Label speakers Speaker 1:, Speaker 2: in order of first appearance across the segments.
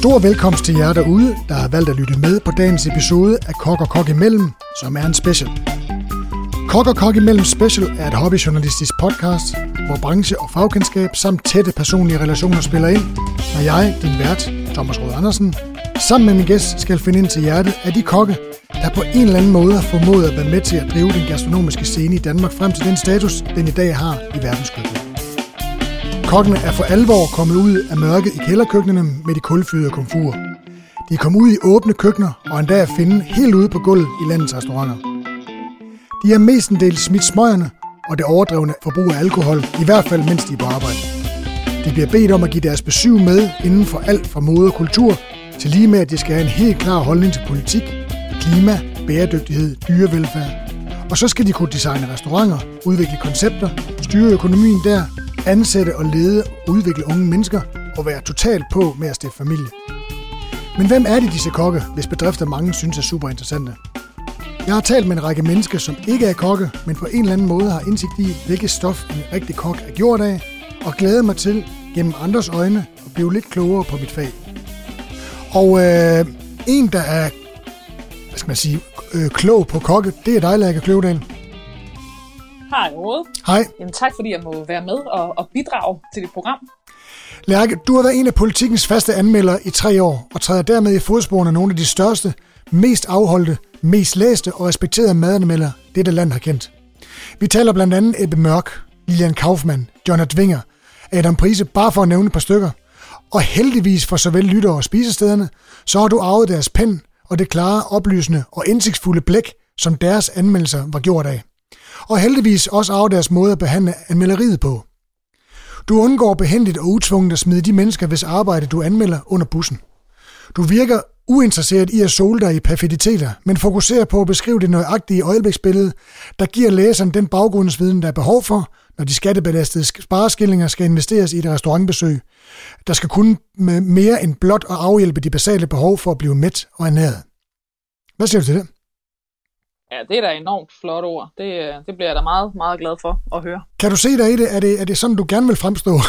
Speaker 1: Stor velkomst til jer derude, der har valgt at lytte med på dagens episode af Kok og Kok imellem, som er en special. Kok og Kok imellem Special er et hobbyjournalistisk podcast, hvor branche og fagkendskab samt tætte personlige relationer spiller ind, når jeg, din vært, Thomas Rød Andersen, sammen med min gæst skal finde ind til hjertet af de kokke, der på en eller anden måde har formået at være med til at drive den gastronomiske scene i Danmark frem til den status, den i dag har i verdenskøkkenet. Kokkene er for alvor kommet ud af mørket i kælderkøkkenene med de kulfyrede komfurer. De er kommet ud i åbne køkkener og endda at finde helt ude på gulvet i landets restauranter. De har mestendels smidt smøgerne og det overdrevne forbrug af alkohol, i hvert fald mens de er på arbejde. De bliver bedt om at give deres besøg med inden for alt fra mode og kultur, til lige med at de skal have en helt klar holdning til politik, klima, bæredygtighed, dyrevelfærd. Og så skal de kunne designe restauranter, udvikle koncepter, styre økonomien der, ansætte og lede og udvikle unge mennesker og være totalt på med at stifte familie. Men hvem er de disse kokke, hvis bedrifter mange synes er super interessante? Jeg har talt med en række mennesker, som ikke er kokke, men på en eller anden måde har indsigt i, hvilket stof en rigtig kok er gjort af, og glæder mig til, gennem andres øjne, at blive lidt klogere på mit fag. Og øh, en, der er hvad skal man sige, øh, klog på kokke, det er dig, Lærke Kløvedal.
Speaker 2: Hej, Rode.
Speaker 1: Hej.
Speaker 2: Jamen, tak fordi jeg må være med og, og bidrage til dit program.
Speaker 1: Lærke, du har været en af politikens faste anmeldere i tre år, og træder dermed i fodsporene af nogle af de største, mest afholdte, mest læste og respekterede madanmeldere, dette land har kendt. Vi taler blandt andet Ebbe Mørk, Lilian Kaufmann, John Advinger, Adam Prise, bare for at nævne et par stykker. Og heldigvis for såvel lyttere og spisestederne, så har du arvet deres pen og det klare, oplysende og indsigtsfulde blæk, som deres anmeldelser var gjort af. Og heldigvis også arvet deres måde at behandle anmelderiet på. Du undgår behendigt og utvunget at smide de mennesker, hvis arbejde du anmelder under bussen. Du virker uinteresseret i at sole dig i perfiditeter, men fokuserer på at beskrive det nøjagtige øjebliksbillede, der giver læseren den baggrundsviden, der er behov for, når de skattebelastede spareskillinger skal investeres i et restaurantbesøg, der skal kunne med mere end blot at afhjælpe de basale behov for at blive mæt og ernæret. Hvad siger du til det?
Speaker 2: Ja, det er da enormt flot ord. Det, øh, det bliver jeg da meget, meget glad for at høre.
Speaker 1: Kan du se dig i det? Er det, er det sådan, du gerne vil fremstå?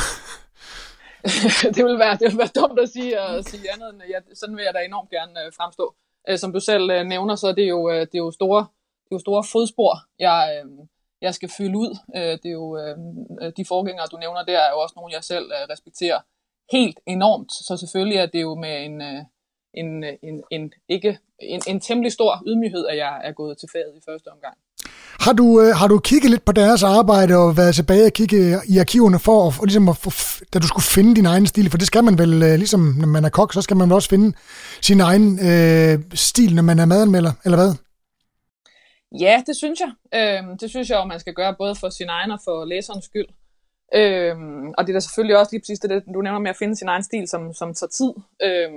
Speaker 2: det, vil være, det vil være dumt at sige, at sige andet end, ja, sådan vil jeg da enormt gerne øh, fremstå. Øh, som du selv nævner, så er det jo, det er jo store, det er jo store fodspor, jeg, jeg skal fylde ud. Det er jo, de forgængere, du nævner, der er jo også nogle, jeg selv respekterer helt enormt. Så selvfølgelig er det jo med en, en, en, en, ikke, en, en temmelig stor ydmyghed, at jeg er gået til faget i første omgang.
Speaker 1: Har du, øh, har du kigget lidt på deres arbejde og været tilbage og kigge i arkiverne for at, ligesom at, da du skulle finde din egen stil? For det skal man vel, øh, ligesom når man er kok, så skal man vel også finde sin egen øh, stil, når man er madanmelder, eller hvad?
Speaker 2: Ja, det synes jeg. Øh, det synes jeg jo, man skal gøre både for sin egen og for læserens skyld. Øh, og det er da selvfølgelig også lige præcis det, du nævner med at finde sin egen stil, som, som tager tid. Øh,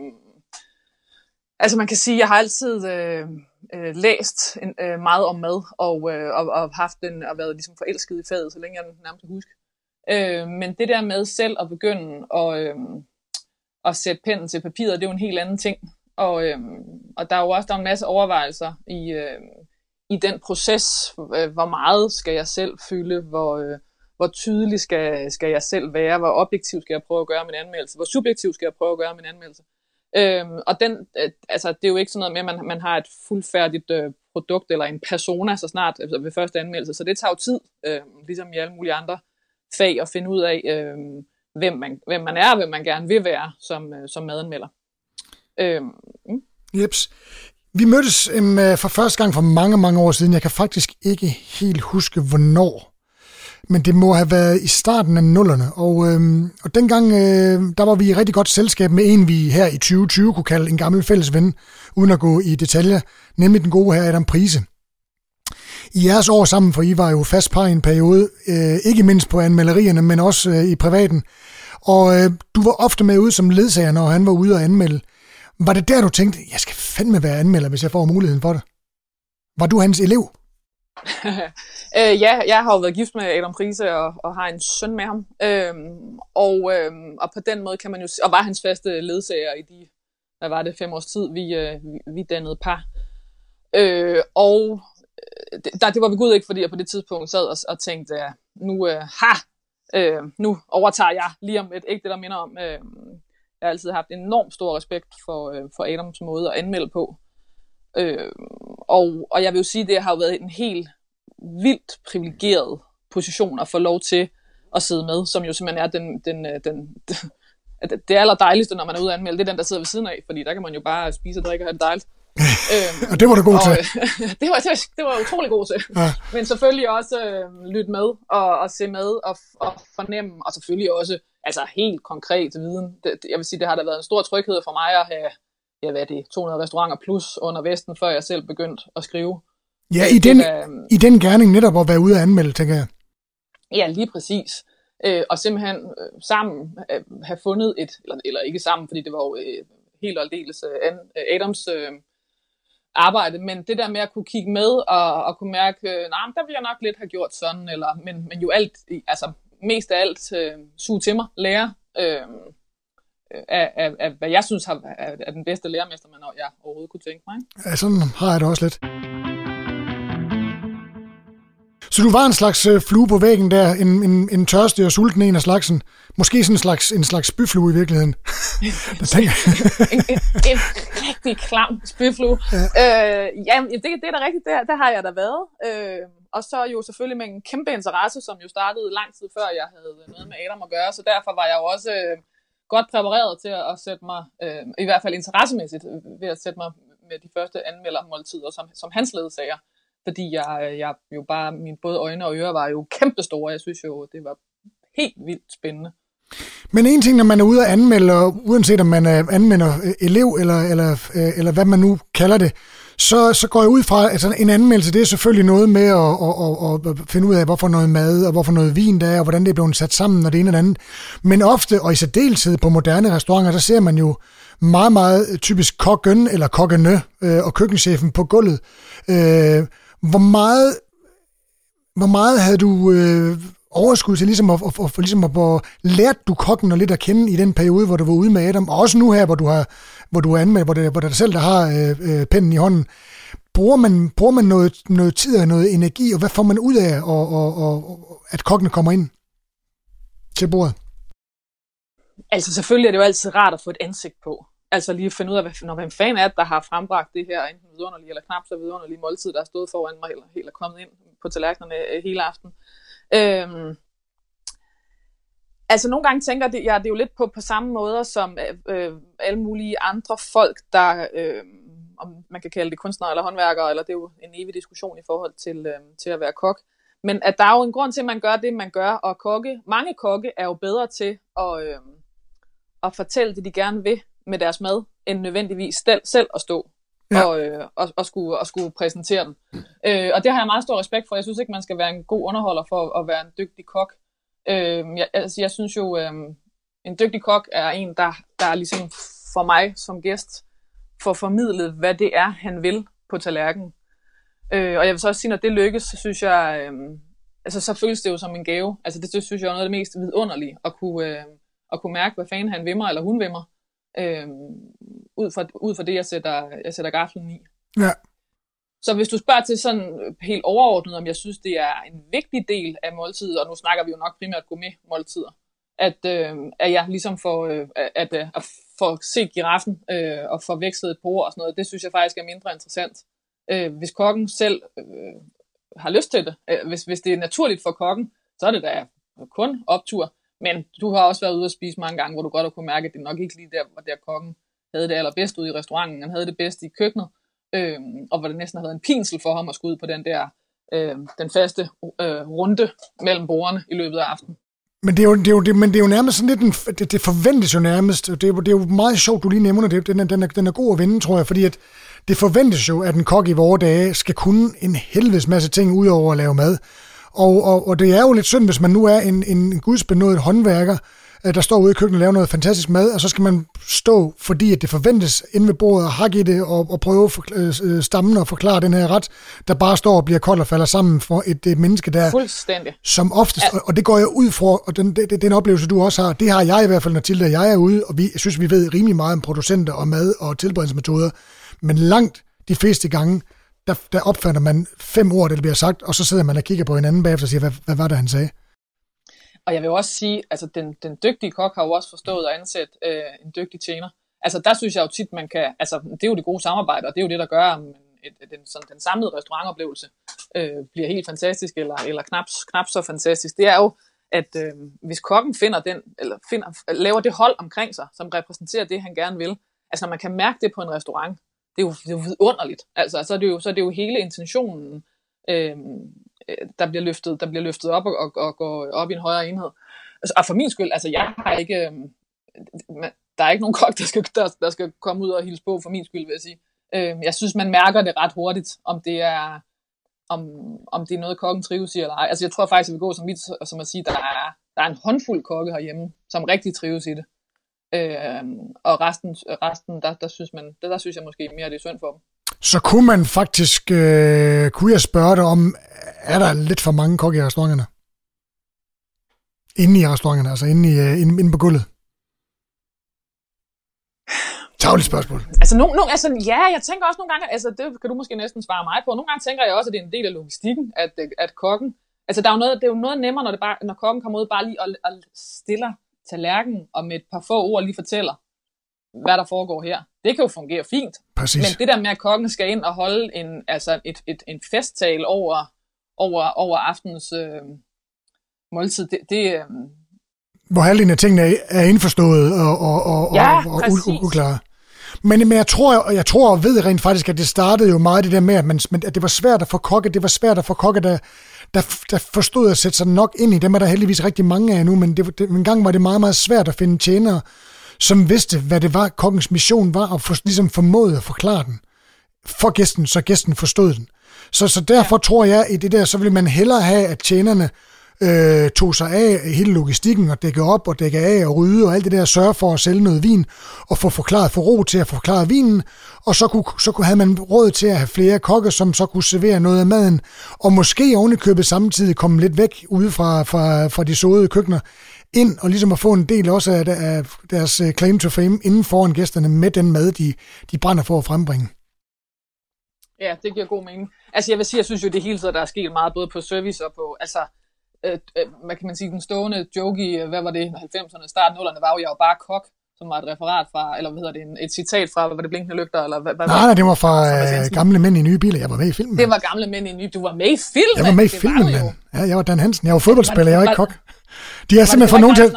Speaker 2: Altså man kan sige, at jeg har altid øh, øh, læst en, øh, meget om mad, og, øh, og, og haft den, og været ligesom forelsket i faget, så længe jeg nærmest kan huske. Øh, men det der med selv at begynde at, øh, at sætte pennen til papiret, det er jo en helt anden ting. Og, øh, og der er jo også der er en masse overvejelser i, øh, i den proces. Øh, hvor meget skal jeg selv fylde? Hvor, øh, hvor tydelig skal, skal jeg selv være? Hvor objektiv skal jeg prøve at gøre min anmeldelse? Hvor subjektiv skal jeg prøve at gøre min anmeldelse? Øhm, og den, øh, altså, det er jo ikke sådan noget med, at man, man har et fuldfærdigt øh, produkt eller en persona så snart altså ved første anmeldelse. Så det tager jo tid, øh, ligesom i alle mulige andre fag, at finde ud af, øh, hvem, man, hvem man er og hvem man gerne vil være som, øh, som madanmelder. Øh,
Speaker 1: mm. Jeps. Vi mødtes øhm, øh, for første gang for mange, mange år siden. Jeg kan faktisk ikke helt huske, hvornår men det må have været i starten af nullerne. Og, øh, og dengang, øh, der var vi i rigtig godt selskab med en, vi her i 2020 kunne kalde en gammel fælles ven, uden at gå i detaljer, nemlig den gode her Adam Prise. I jeres år sammen, for I var jo fast par i en periode, øh, ikke mindst på anmelderierne, men også øh, i privaten. Og øh, du var ofte med ud som ledsager, når han var ude og anmelde. Var det der, du tænkte, jeg skal fandme være anmelder, hvis jeg får muligheden for det? Var du hans elev?
Speaker 2: øh, ja, jeg har jo været gift med Adam Prise og, og har en søn med ham. Øhm, og, øhm, og på den måde kan man jo og var hans faste ledsager i de, hvad var det, fem års tid, vi, øh, vi, dannede par. Øh, og øh, det, der, det var vi gud ikke, fordi jeg på det tidspunkt sad og, og tænkte, ja, nu, øh, ha, øh, nu overtager jeg lige om et, ikke det der minder om, øh, Jeg har altid haft enormt stor respekt for, øh, for Adams måde at anmelde på. Øh, og, og jeg vil jo sige, at det har jo været en helt vildt privilegeret position at få lov til at sidde med, som jo simpelthen er den, den, øh, den, den det aller dejligste, når man er ude at anmelde, det er den, der sidder ved siden af, fordi der kan man jo bare spise og drikke og have det dejligt.
Speaker 1: øhm, og det var du god og, til.
Speaker 2: det, var, det, var, det var utrolig god til. Ja. Men selvfølgelig også øh, lytte med og, og se med og, og fornemme, og selvfølgelig også altså helt konkret viden. Det, jeg vil sige, det har da været en stor tryghed for mig at have ja, hvad er det, 200 restauranter plus under Vesten, før jeg selv begyndte at skrive.
Speaker 1: Ja, i den, var, i den gerning netop at være ude at anmelde, tænker jeg.
Speaker 2: Ja, lige præcis. Øh, og simpelthen øh, sammen øh, have fundet et, eller, eller ikke sammen, fordi det var jo øh, helt og aldeles øh, Adams øh, arbejde, men det der med at kunne kigge med og, og kunne mærke, øh, nej, der vil jeg nok lidt have gjort sådan, eller, men, men jo alt, altså mest af alt øh, suge til mig, lære, øh, af, af, af, hvad jeg synes har, er, er den bedste lærermester, man jeg overhovedet kunne tænke mig. Ikke?
Speaker 1: Ja, sådan har jeg det også lidt. Så du var en slags øh, flue på væggen der, en, en, en tørstig og sulten en af slagsen. Måske sådan en slags, en slags spyflue i virkeligheden.
Speaker 2: en, en, en rigtig klam spyflue. Ja, øh, ja det, det er da rigtigt, det, det har jeg da været. Øh, og så jo selvfølgelig med en kæmpe interesse, som jo startede lang tid før jeg havde noget med Adam at gøre, så derfor var jeg jo også øh, godt præpareret til at sætte mig, øh, i hvert fald interessemæssigt, øh, ved at sætte mig med de første anmeldermåltider som, som hans ledsager fordi jeg, øh, jeg jo bare, mine både øjne og ører var jo kæmpestore. Jeg synes jo, det var helt vildt spændende.
Speaker 1: Men en ting, når man er ude og anmelde, og uanset om man er anmelder elev, eller, eller, eller hvad man nu kalder det, så, så går jeg ud fra, at altså en anmeldelse, det er selvfølgelig noget med at, at, at, at finde ud af, hvorfor noget mad, og hvorfor noget vin der er, og hvordan det er blevet sat sammen, og det ene og det andet. Men ofte, og i særdeleshed på moderne restauranter, der ser man jo meget, meget typisk kokken eller kokkene øh, og køkkenchefen på gulvet. Øh, hvor meget, hvor meget havde du øh, overskud til ligesom at, at, at, ligesom at, at lært du kokken og lidt at kende i den periode, hvor du var ude med Adam, og også nu her, hvor du har hvor du er anmeldt, hvor det, hvor det er dig selv, der har øh, øh, pennen i hånden. Bruger man, bruger man noget, noget tid og noget energi, og hvad får man ud af, og, og, og, at kokkene kommer ind til bordet?
Speaker 2: Altså selvfølgelig er det jo altid rart at få et ansigt på. Altså lige at finde ud af, hvad, når hvem fan er, der har frembragt det her enten vidunderlige eller knap så vidunderlige måltid, der har stået foran mig, eller helt er kommet ind på tallerkenerne øh, hele aften. Øhm, altså nogle gange tænker jeg, ja, det er jo lidt på, på samme måde som øh, alle mulige andre folk, der, øh, om man kan kalde det kunstnere eller håndværkere, eller det er jo en evig diskussion i forhold til, øh, til at være kok. Men at der er jo en grund til, at man gør det, man gør, og kokke, mange kokke er jo bedre til at, øh, at fortælle det, de gerne vil, med deres mad, end nødvendigvis selv at stå ja. og, øh, og, og, skulle, og skulle præsentere den. Øh, og det har jeg meget stor respekt for. Jeg synes ikke, man skal være en god underholder for at være en dygtig kok. Øh, jeg, altså, jeg synes jo, øh, en dygtig kok er en, der, der er ligesom for mig som gæst får formidlet, hvad det er, han vil på tallerkenen. Øh, og jeg vil så også sige, når det lykkes, så synes jeg, øh, altså så føles det jo som en gave. Altså det, det synes jeg er noget af det mest vidunderlige, at kunne, øh, at kunne mærke, hvad fanden han vimmer eller hun vimmer, øh, ud, fra, ud fra det, jeg sætter, jeg sætter gaflen i.
Speaker 1: Ja.
Speaker 2: Så hvis du spørger til sådan helt overordnet, om jeg synes, det er en vigtig del af måltidet, og nu snakker vi jo nok primært gourmet-måltider, at, øh, at jeg ligesom får, øh, at, øh, at få se giraffen øh, og får vekslet et bord og sådan noget, det synes jeg faktisk er mindre interessant. Øh, hvis kokken selv øh, har lyst til det, øh, hvis, hvis det er naturligt for kokken, så er det da kun optur. Men du har også været ude at spise mange gange, hvor du godt har kunne mærke, at det nok ikke lige der, hvor der kokken havde det allerbedst ude i restauranten. Han havde det bedst i køkkenet, øh, og hvor det næsten havde været en pinsel for ham at skulle ud på den der øh, den faste øh, runde mellem borgerne i løbet af aftenen.
Speaker 1: Men det, er jo, det, er jo, det, men det er jo nærmest sådan lidt, en, det, det forventes jo nærmest, det er, det er jo meget sjovt, du lige nævner det, den er, den, er, den er god at vinde, tror jeg, fordi at det forventes jo, at en kok i vore dage skal kunne en helvedes masse ting, ud over at lave mad. Og, og, og det er jo lidt synd, hvis man nu er en, en gudsbenået håndværker, der står ude i køkkenet og laver noget fantastisk mad, og så skal man stå, fordi at det forventes inde ved bordet, og hakke i det, og, og prøve at øh, øh, stammen og forklare den her ret, der bare står og bliver kold og falder sammen for et, et menneske der.
Speaker 2: Fuldstændig.
Speaker 1: Som oftest, ja. og, og det går jeg ud fra, og den, det, den oplevelse du også har, det har jeg i hvert fald, når til jeg er ude, og vi, jeg synes, vi ved rimelig meget om producenter og mad og tilberedelsesmetoder, men langt de fleste gange, der, der opfatter man fem ord, der bliver sagt, og så sidder man og kigger på hinanden bagefter og siger, hvad, hvad var det, han sagde?
Speaker 2: Og jeg vil også sige, altså den, den dygtige kok har jo også forstået at ansætte øh, en dygtig tjener. Altså der synes jeg jo tit, man kan, altså det er jo det gode samarbejde, og det er jo det, der gør, at et, et, den, sådan, den samlede restaurantoplevelse øh, bliver helt fantastisk, eller, eller knap, knap så fantastisk. Det er jo, at øh, hvis kokken finder den, eller finder, laver det hold omkring sig, som repræsenterer det, han gerne vil, altså når man kan mærke det på en restaurant, det er jo, det er jo vidunderligt. Altså, så er det jo, så er det jo hele intentionen, øh, Øh, der bliver løftet, der bliver løftet op og, og, og går op i en højere enhed. Altså, og for min skyld, altså jeg har ikke, øh, der er ikke nogen kok, der skal, der, der skal komme ud og hilse på for min skyld, vil jeg sige. Øh, jeg synes, man mærker det ret hurtigt, om det er, om, om det er noget, kokken trives i eller ej. Altså jeg tror faktisk, at vi går som mit, som at sige, der er, der er en håndfuld kokke herhjemme, som rigtig trives i det. Øh, og resten, resten der, der, synes man, der, der synes jeg måske mere, det er synd for dem.
Speaker 1: Så kunne man faktisk, øh, kunne jeg spørge dig om, er der lidt for mange kokke i restauranterne? Inde i restauranterne, altså inde, i, øh, inde, inde på gulvet? Tavligt spørgsmål.
Speaker 2: Altså, no, no, altså, ja, jeg tænker også nogle gange, altså, det kan du måske næsten svare mig på. Nogle gange tænker jeg også, at det er en del af logistikken, at, øh, at kokken, altså, der er jo noget, det er jo noget nemmere, når, det bare, når kokken kommer ud bare lige og, og stiller tallerkenen og med et par få ord lige fortæller, hvad der foregår her. Det kan jo fungere fint.
Speaker 1: Præcis.
Speaker 2: Men det der med, at kokken skal ind og holde en, altså et, et, en festtal over, over, over aftens øh, måltid, det, det, øh,
Speaker 1: hvor halvdelen af tingene er indforstået og, og, og,
Speaker 2: ja,
Speaker 1: og, og uklare. Men, men jeg tror, jeg tror og ved rent faktisk, at det startede jo meget det der med, at, man, at det var svært at få kokke, det var svært at få kokke, der, der, der forstod at sætte sig nok ind i. Dem er der heldigvis rigtig mange af nu, men det, det, en gang var det meget, meget svært at finde tjenere, som vidste, hvad det var, kokkens mission var, og for, ligesom formåede at forklare den for gæsten, så gæsten forstod den. Så, så derfor ja. tror jeg, at i det der, så vil man hellere have, at tjenerne øh, tog sig af hele logistikken og dække op og dække af og rydde og alt det der, sørge for at sælge noget vin og få forklaret, for ro til at forklare vinen, og så kunne, så kunne, havde man råd til at have flere kokke, som så kunne servere noget af maden, og måske ovenikøbet samtidig komme lidt væk ude fra, fra, fra de såede køkkener, ind og ligesom at få en del også af, af deres øh, claim to fame inden foran gæsterne med den mad, de, de brænder for at frembringe.
Speaker 2: Ja, det giver god mening. Altså jeg vil sige, jeg synes jo det hele tiden, der er sket meget både på service og på, altså øh, øh, hvad kan man sige, den stående joke i, øh, hvad var det, 90'erne, starten 0'erne, var jo, jeg var bare kok, som var et referat fra, eller hvad hedder det, en, et citat fra, hvad var det, Blinkende Lygter, eller hvad, hvad
Speaker 1: Nej, nej, det var fra øh, Gamle Mænd i Nye Biler, jeg var med i filmen.
Speaker 2: Det var Gamle Mænd i Nye, du var med i filmen?
Speaker 1: Jeg var med i filmen, mand. Ja, jeg var Dan Hansen, jeg var fodboldspiller, jeg var ikke kok. De har simpelthen fået nogen til...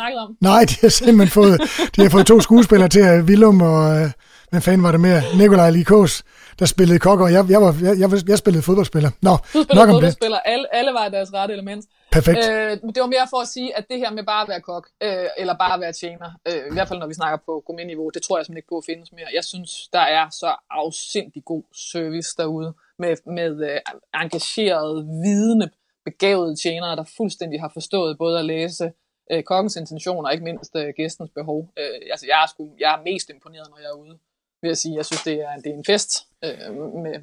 Speaker 1: Nej, de har simpelthen fået, de har fået to skuespillere til, Willum og, øh, hvad fanden var det mere, Nikolaj Likos, der spillede kok, og jeg, jeg, var, jeg, jeg, jeg spillede fodboldspiller. Nå,
Speaker 2: du spillede nok om fodboldspiller, det. alle, alle var i deres rette element.
Speaker 1: Perfekt.
Speaker 2: Øh, det var mere for at sige, at det her med bare at være kok, øh, eller bare at være tjener, øh, i hvert fald når vi snakker på gourmet-niveau, det tror jeg simpelthen ikke på at findes mere. Jeg synes, der er så afsindig god service derude, med, med øh, engagerede, vidende, begavede tjenere, der fuldstændig har forstået både at læse øh, kokkens intentioner og ikke mindst øh, gæstens behov. Øh, altså, jeg er, sgu, jeg er mest imponeret, når jeg er ude, vil jeg sige. Jeg synes, det er, det er en fest øh, med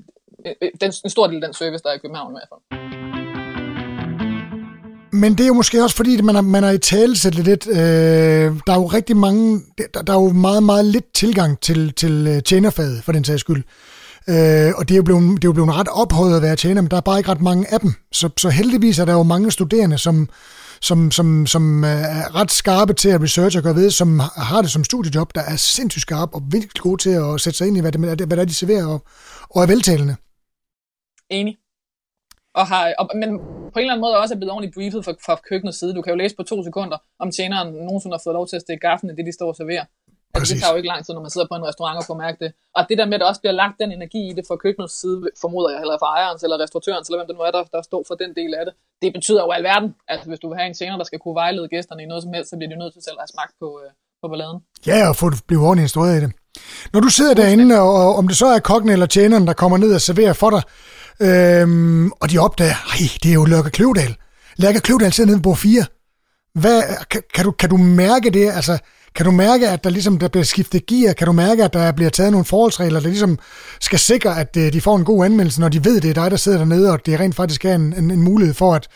Speaker 2: øh, øh den, en stor del af den service, der er i København i hvert fald.
Speaker 1: Men det er jo måske også fordi, man har, man har i tale sæt lidt. Øh, der er jo rigtig mange, der, der er jo meget, meget lidt tilgang til, til øh, tjenerfaget, for den sags skyld. Øh, og det er, jo blevet, det er jo blevet ret ophøjet at være tjener, men der er bare ikke ret mange af dem. Så, så heldigvis er der jo mange studerende, som, som, som, som øh, er ret skarpe til at researche og gøre ved, som har det som studiejob, der er sindssygt skarpe og virkelig gode til at sætte sig ind i, hvad det, hvad det er, de serverer, og, og er veltalende.
Speaker 2: Enig og har, og, men på en eller anden måde også er blevet ordentligt briefet fra, fra køkkenets side. Du kan jo læse på to sekunder, om tjeneren nogensinde har fået lov til at stikke gaffen i det, de står og serverer. Altså, det tager jo ikke lang tid, når man sidder på en restaurant og får mærke det. Og det der med, at der også bliver lagt den energi i det fra køkkenets side, formoder jeg, eller fra ejerens eller restauratørens, eller hvem det nu er, der, der står for den del af det. Det betyder jo alverden, at hvis du vil have en tjener, der skal kunne vejlede gæsterne i noget som helst, så bliver de nødt til selv at have smagt på, øh, på balladen.
Speaker 1: Ja, og få blive ordentligt instrueret i det. Når du sidder derinde, og om det så er kokken eller tjeneren, der kommer ned og serverer for dig, Øhm, og de opdager, hey, det er jo Lærke Kløvedal. Lærke Kløvedal sidder nede på 4. Hvad, kan, kan, du, kan du mærke det? Altså, kan du mærke, at der ligesom der bliver skiftet gear? Kan du mærke, at der bliver taget nogle forholdsregler, der ligesom skal sikre, at øh, de får en god anmeldelse, når de ved, det er dig, der sidder dernede, og det rent faktisk er en, en, en mulighed for, at,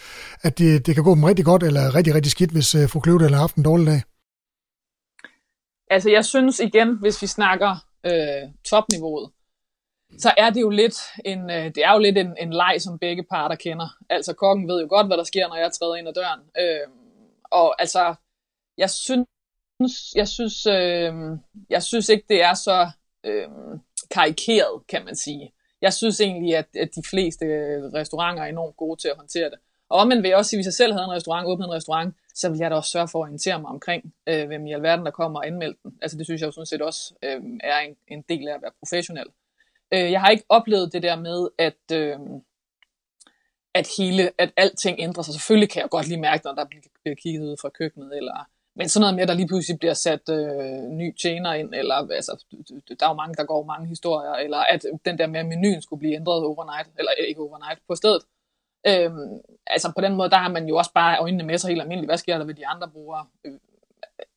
Speaker 1: at det, det kan gå dem rigtig godt, eller rigtig, rigtig skidt, hvis uh, fru Kløvedal har haft en dårlig dag?
Speaker 2: Altså, jeg synes igen, hvis vi snakker øh, topniveauet, så er det jo lidt en, øh, det er jo lidt en, en leg, som begge parter kender. Altså kokken ved jo godt, hvad der sker, når jeg træder ind ad døren. Øh, Og altså, jeg synes, jeg synes, øh, jeg synes ikke, det er så øh, karikeret, kan man sige. Jeg synes egentlig, at, at de fleste øh, restauranter er enormt gode til at håndtere det. Og omvendt vil jeg også sige, hvis jeg selv havde en restaurant, åbnet en restaurant, så vil jeg da også sørge for at orientere mig omkring, øh, hvem i alverden der kommer og anmelde den. Altså det synes jeg jo sådan set også øh, er en, en del af at være professionel. Øh, jeg har ikke oplevet det der med, at, øh, at hele, at alting ændrer sig. Selvfølgelig kan jeg godt lige mærke, når der bliver kigget ud fra køkkenet, eller men sådan noget med, at der lige pludselig bliver sat øh, ny tjener ind, eller altså, der er jo mange, der går mange historier, eller at den der med, at menuen skulle blive ændret overnight, eller øh, ikke overnight, på stedet. Øhm, altså på den måde, der har man jo også bare øjnene med sig helt almindeligt. Hvad sker der ved de andre brugere? Øh,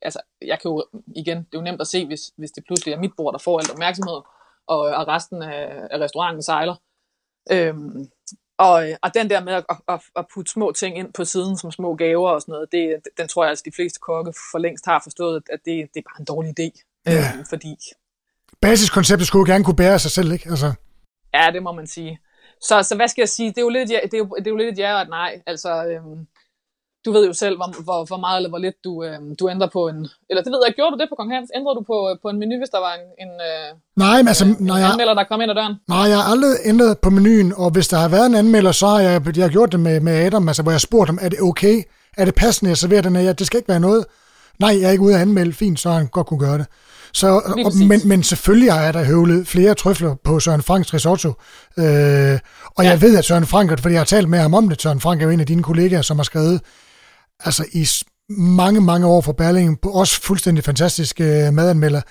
Speaker 2: altså, jeg kan jo, igen, det er jo nemt at se, hvis, hvis det pludselig er mit bord, der får alt opmærksomhed, og, og resten af, af restauranten sejler. Øhm, og, og den der med at, at, at putte små ting ind på siden, som små gaver og sådan noget, det, den tror jeg altså, de fleste kokke for længst har forstået, at det, det er bare en dårlig idé. Ja. Øhm, fordi...
Speaker 1: Basiskonceptet skulle jo gerne kunne bære sig selv, ikke? Altså...
Speaker 2: Ja, det må man sige. Så, så hvad skal jeg sige? Det er jo lidt, ja, det er jo, det er jo lidt et ja og nej. Altså, øhm, du ved jo selv, hvor, hvor, hvor meget eller hvor lidt du, øh, du ændrer på en... Eller det ved jeg, gjorde du det på Kong Hans? Ændrede du på, øh, på en menu, hvis der var en, en, øh,
Speaker 1: nej, men altså,
Speaker 2: en,
Speaker 1: når
Speaker 2: en
Speaker 1: jeg,
Speaker 2: anmelder, der kom ind ad døren?
Speaker 1: Nej, jeg har aldrig ændret på menuen, og hvis der har været en anmelder, så har jeg, jeg har gjort det med, med Adam, altså, hvor jeg spurgte ham, er det okay? Er det passende, jeg serverer den her? Det skal ikke være noget. Nej, jeg er ikke ude at anmelde. Fint, så han godt kunne gøre det. Så, og, men, men selvfølgelig jeg da høvlet flere trøfler på Søren Franks risotto. Øh, og ja. jeg ved, at Søren Frank, fordi jeg har talt med ham om det, Søren Frank er jo en af dine kollegaer, som har skrevet altså i mange, mange år for Berlingen, også fuldstændig fantastiske øh, madanmelder.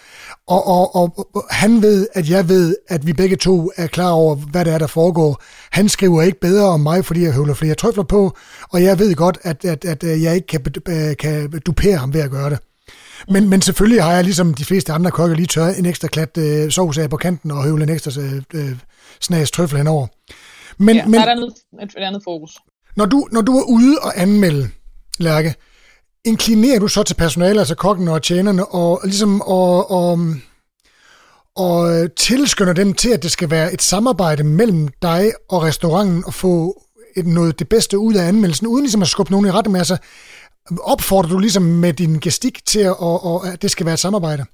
Speaker 1: Og, og, og, og han ved, at jeg ved, at vi begge to er klar over, hvad det er, der foregår. Han skriver ikke bedre om mig, fordi jeg høvler flere trøfler på, og jeg ved godt, at, at, at øh, jeg ikke kan, øh, kan dupere ham ved at gøre det. Men, men selvfølgelig har jeg, ligesom de fleste andre kokker, lige tørret en ekstra klat øh, sovs af på kanten og høvlet en ekstra øh, snas trøffel henover.
Speaker 2: Men, ja, men, der er et andet, et andet fokus.
Speaker 1: Når du, når du er ude og anmelde, Lærke, inklinerer du så til personalet, altså kokken og tjenerne, og ligesom og, og, og tilskynder dem til, at det skal være et samarbejde mellem dig og restauranten, og få et, noget det bedste ud af anmeldelsen, uden ligesom at skubbe nogen i rette med. Altså, opfordrer du ligesom med din gestik til, at, og, og, at det skal være et samarbejde?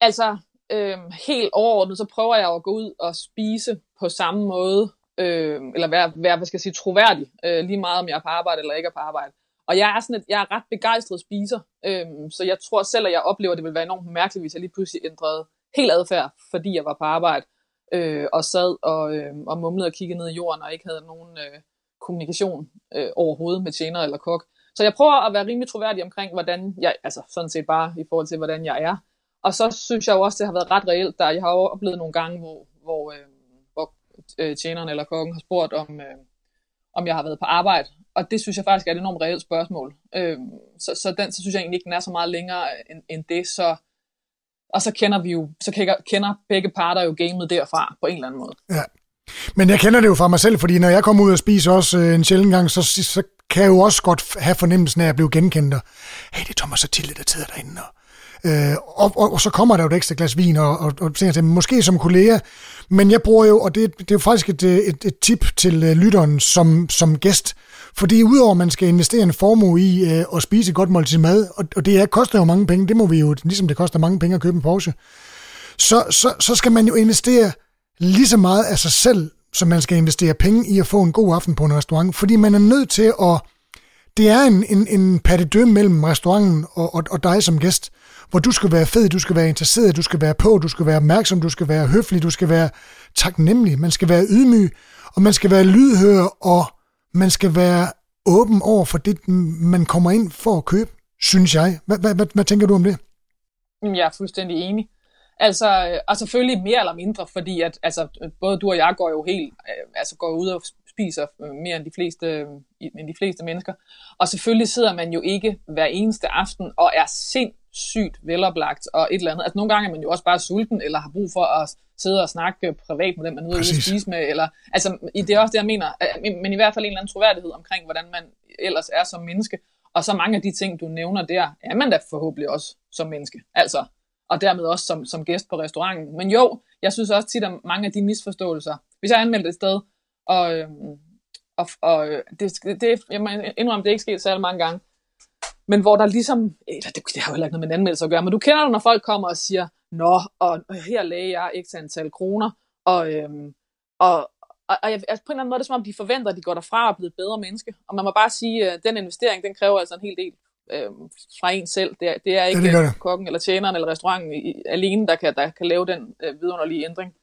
Speaker 2: Altså, øh, helt overordnet, så prøver jeg at gå ud og spise på samme måde, øh, eller være, være, hvad skal jeg sige, troværdig, øh, lige meget om jeg er på arbejde eller ikke er på arbejde. Og jeg er, sådan et, jeg er ret begejstret spiser, øh, så jeg tror selv, at jeg oplever, at det vil være enormt mærkeligt, hvis jeg lige pludselig ændrede helt adfærd, fordi jeg var på arbejde, øh, og sad og, øh, og mumlede og kiggede ned i jorden, og ikke havde nogen øh, kommunikation øh, overhovedet med tjener eller kok. Så jeg prøver at være rimelig troværdig omkring, hvordan jeg, altså sådan set bare i forhold til, hvordan jeg er. Og så synes jeg jo også, det har været ret reelt, der jeg har oplevet nogle gange, hvor, hvor, øh, hvor øh, tjeneren eller kokken har spurgt, om, øh, om jeg har været på arbejde. Og det synes jeg faktisk er et enormt reelt spørgsmål. Øh, så, så den, så synes jeg egentlig ikke, den er så meget længere end, end det. Så, og så kender vi jo, så kender, kender begge parter jo gamet derfra på en eller anden måde.
Speaker 1: Ja. Men jeg kender det jo fra mig selv, fordi når jeg kommer ud og spiser også øh, en sjældent gang, så, så kan jeg jo også godt have fornemmelsen af at blive genkendt. Og, hey, det er Thomas Tilde, der sidder derinde. Og, øh, og, og, og, så kommer der jo et ekstra glas vin, og, og, og tænker til, måske som kollega, men jeg bruger jo, og det, det er jo faktisk et, øh, et, et tip til øh, lytteren som, som gæst, fordi udover at man skal investere en formue i øh, at spise et godt måltid mad, og, og det er, koster jo mange penge, det må vi jo, ligesom det koster mange penge at købe en Porsche, så, så, så skal man jo investere lige så meget af sig selv, som man skal investere penge i at få en god aften på en restaurant, fordi man er nødt til at... Det er en, en, en patte mellem restauranten og, og, og dig som gæst, hvor du skal være fed, du skal være interesseret, du skal være på, du skal være opmærksom, du skal være høflig, du skal være taknemmelig, man skal være ydmyg, og man skal være lydhør, og man skal være åben over for det, man kommer ind for at købe, synes jeg. Hvad, hvad, hvad, hvad tænker du om det?
Speaker 2: Jeg er fuldstændig enig. Altså, øh, og selvfølgelig mere eller mindre, fordi at, altså, både du og jeg går jo helt, øh, altså går ud og spiser øh, mere end de fleste, end de fleste mennesker. Og selvfølgelig sidder man jo ikke hver eneste aften og er sindssygt veloplagt og et eller andet. Altså nogle gange er man jo også bare sulten, eller har brug for at sidde og snakke privat med dem, man er ude at spise med. Eller, altså, det er også det, jeg mener. Men i hvert fald en eller anden troværdighed omkring, hvordan man ellers er som menneske. Og så mange af de ting, du nævner der, er man da forhåbentlig også som menneske. Altså, og dermed også som, som gæst på restauranten. Men jo, jeg synes også tit, at mange af de misforståelser, hvis jeg anmelder et sted, og, øhm, og, og øh, det, det, jeg må indrømme, det er ikke sket særlig mange gange, men hvor der ligesom, eller det, det har jo heller ikke noget med en anmeldelse at gøre, men du kender det, når folk kommer og siger, nå, og her læger jeg ikke til antal kroner, og, øhm, og, og, og jeg, altså på en eller anden måde er det som om, de forventer, at de går derfra og er blevet bedre menneske. Og man må bare sige, at den investering, den kræver altså en hel del øh, fra en selv. Det er, det er ikke ja, det det. kokken eller tjeneren eller restauranten i, alene, der kan, der kan lave den øh, vidunderlige ændring.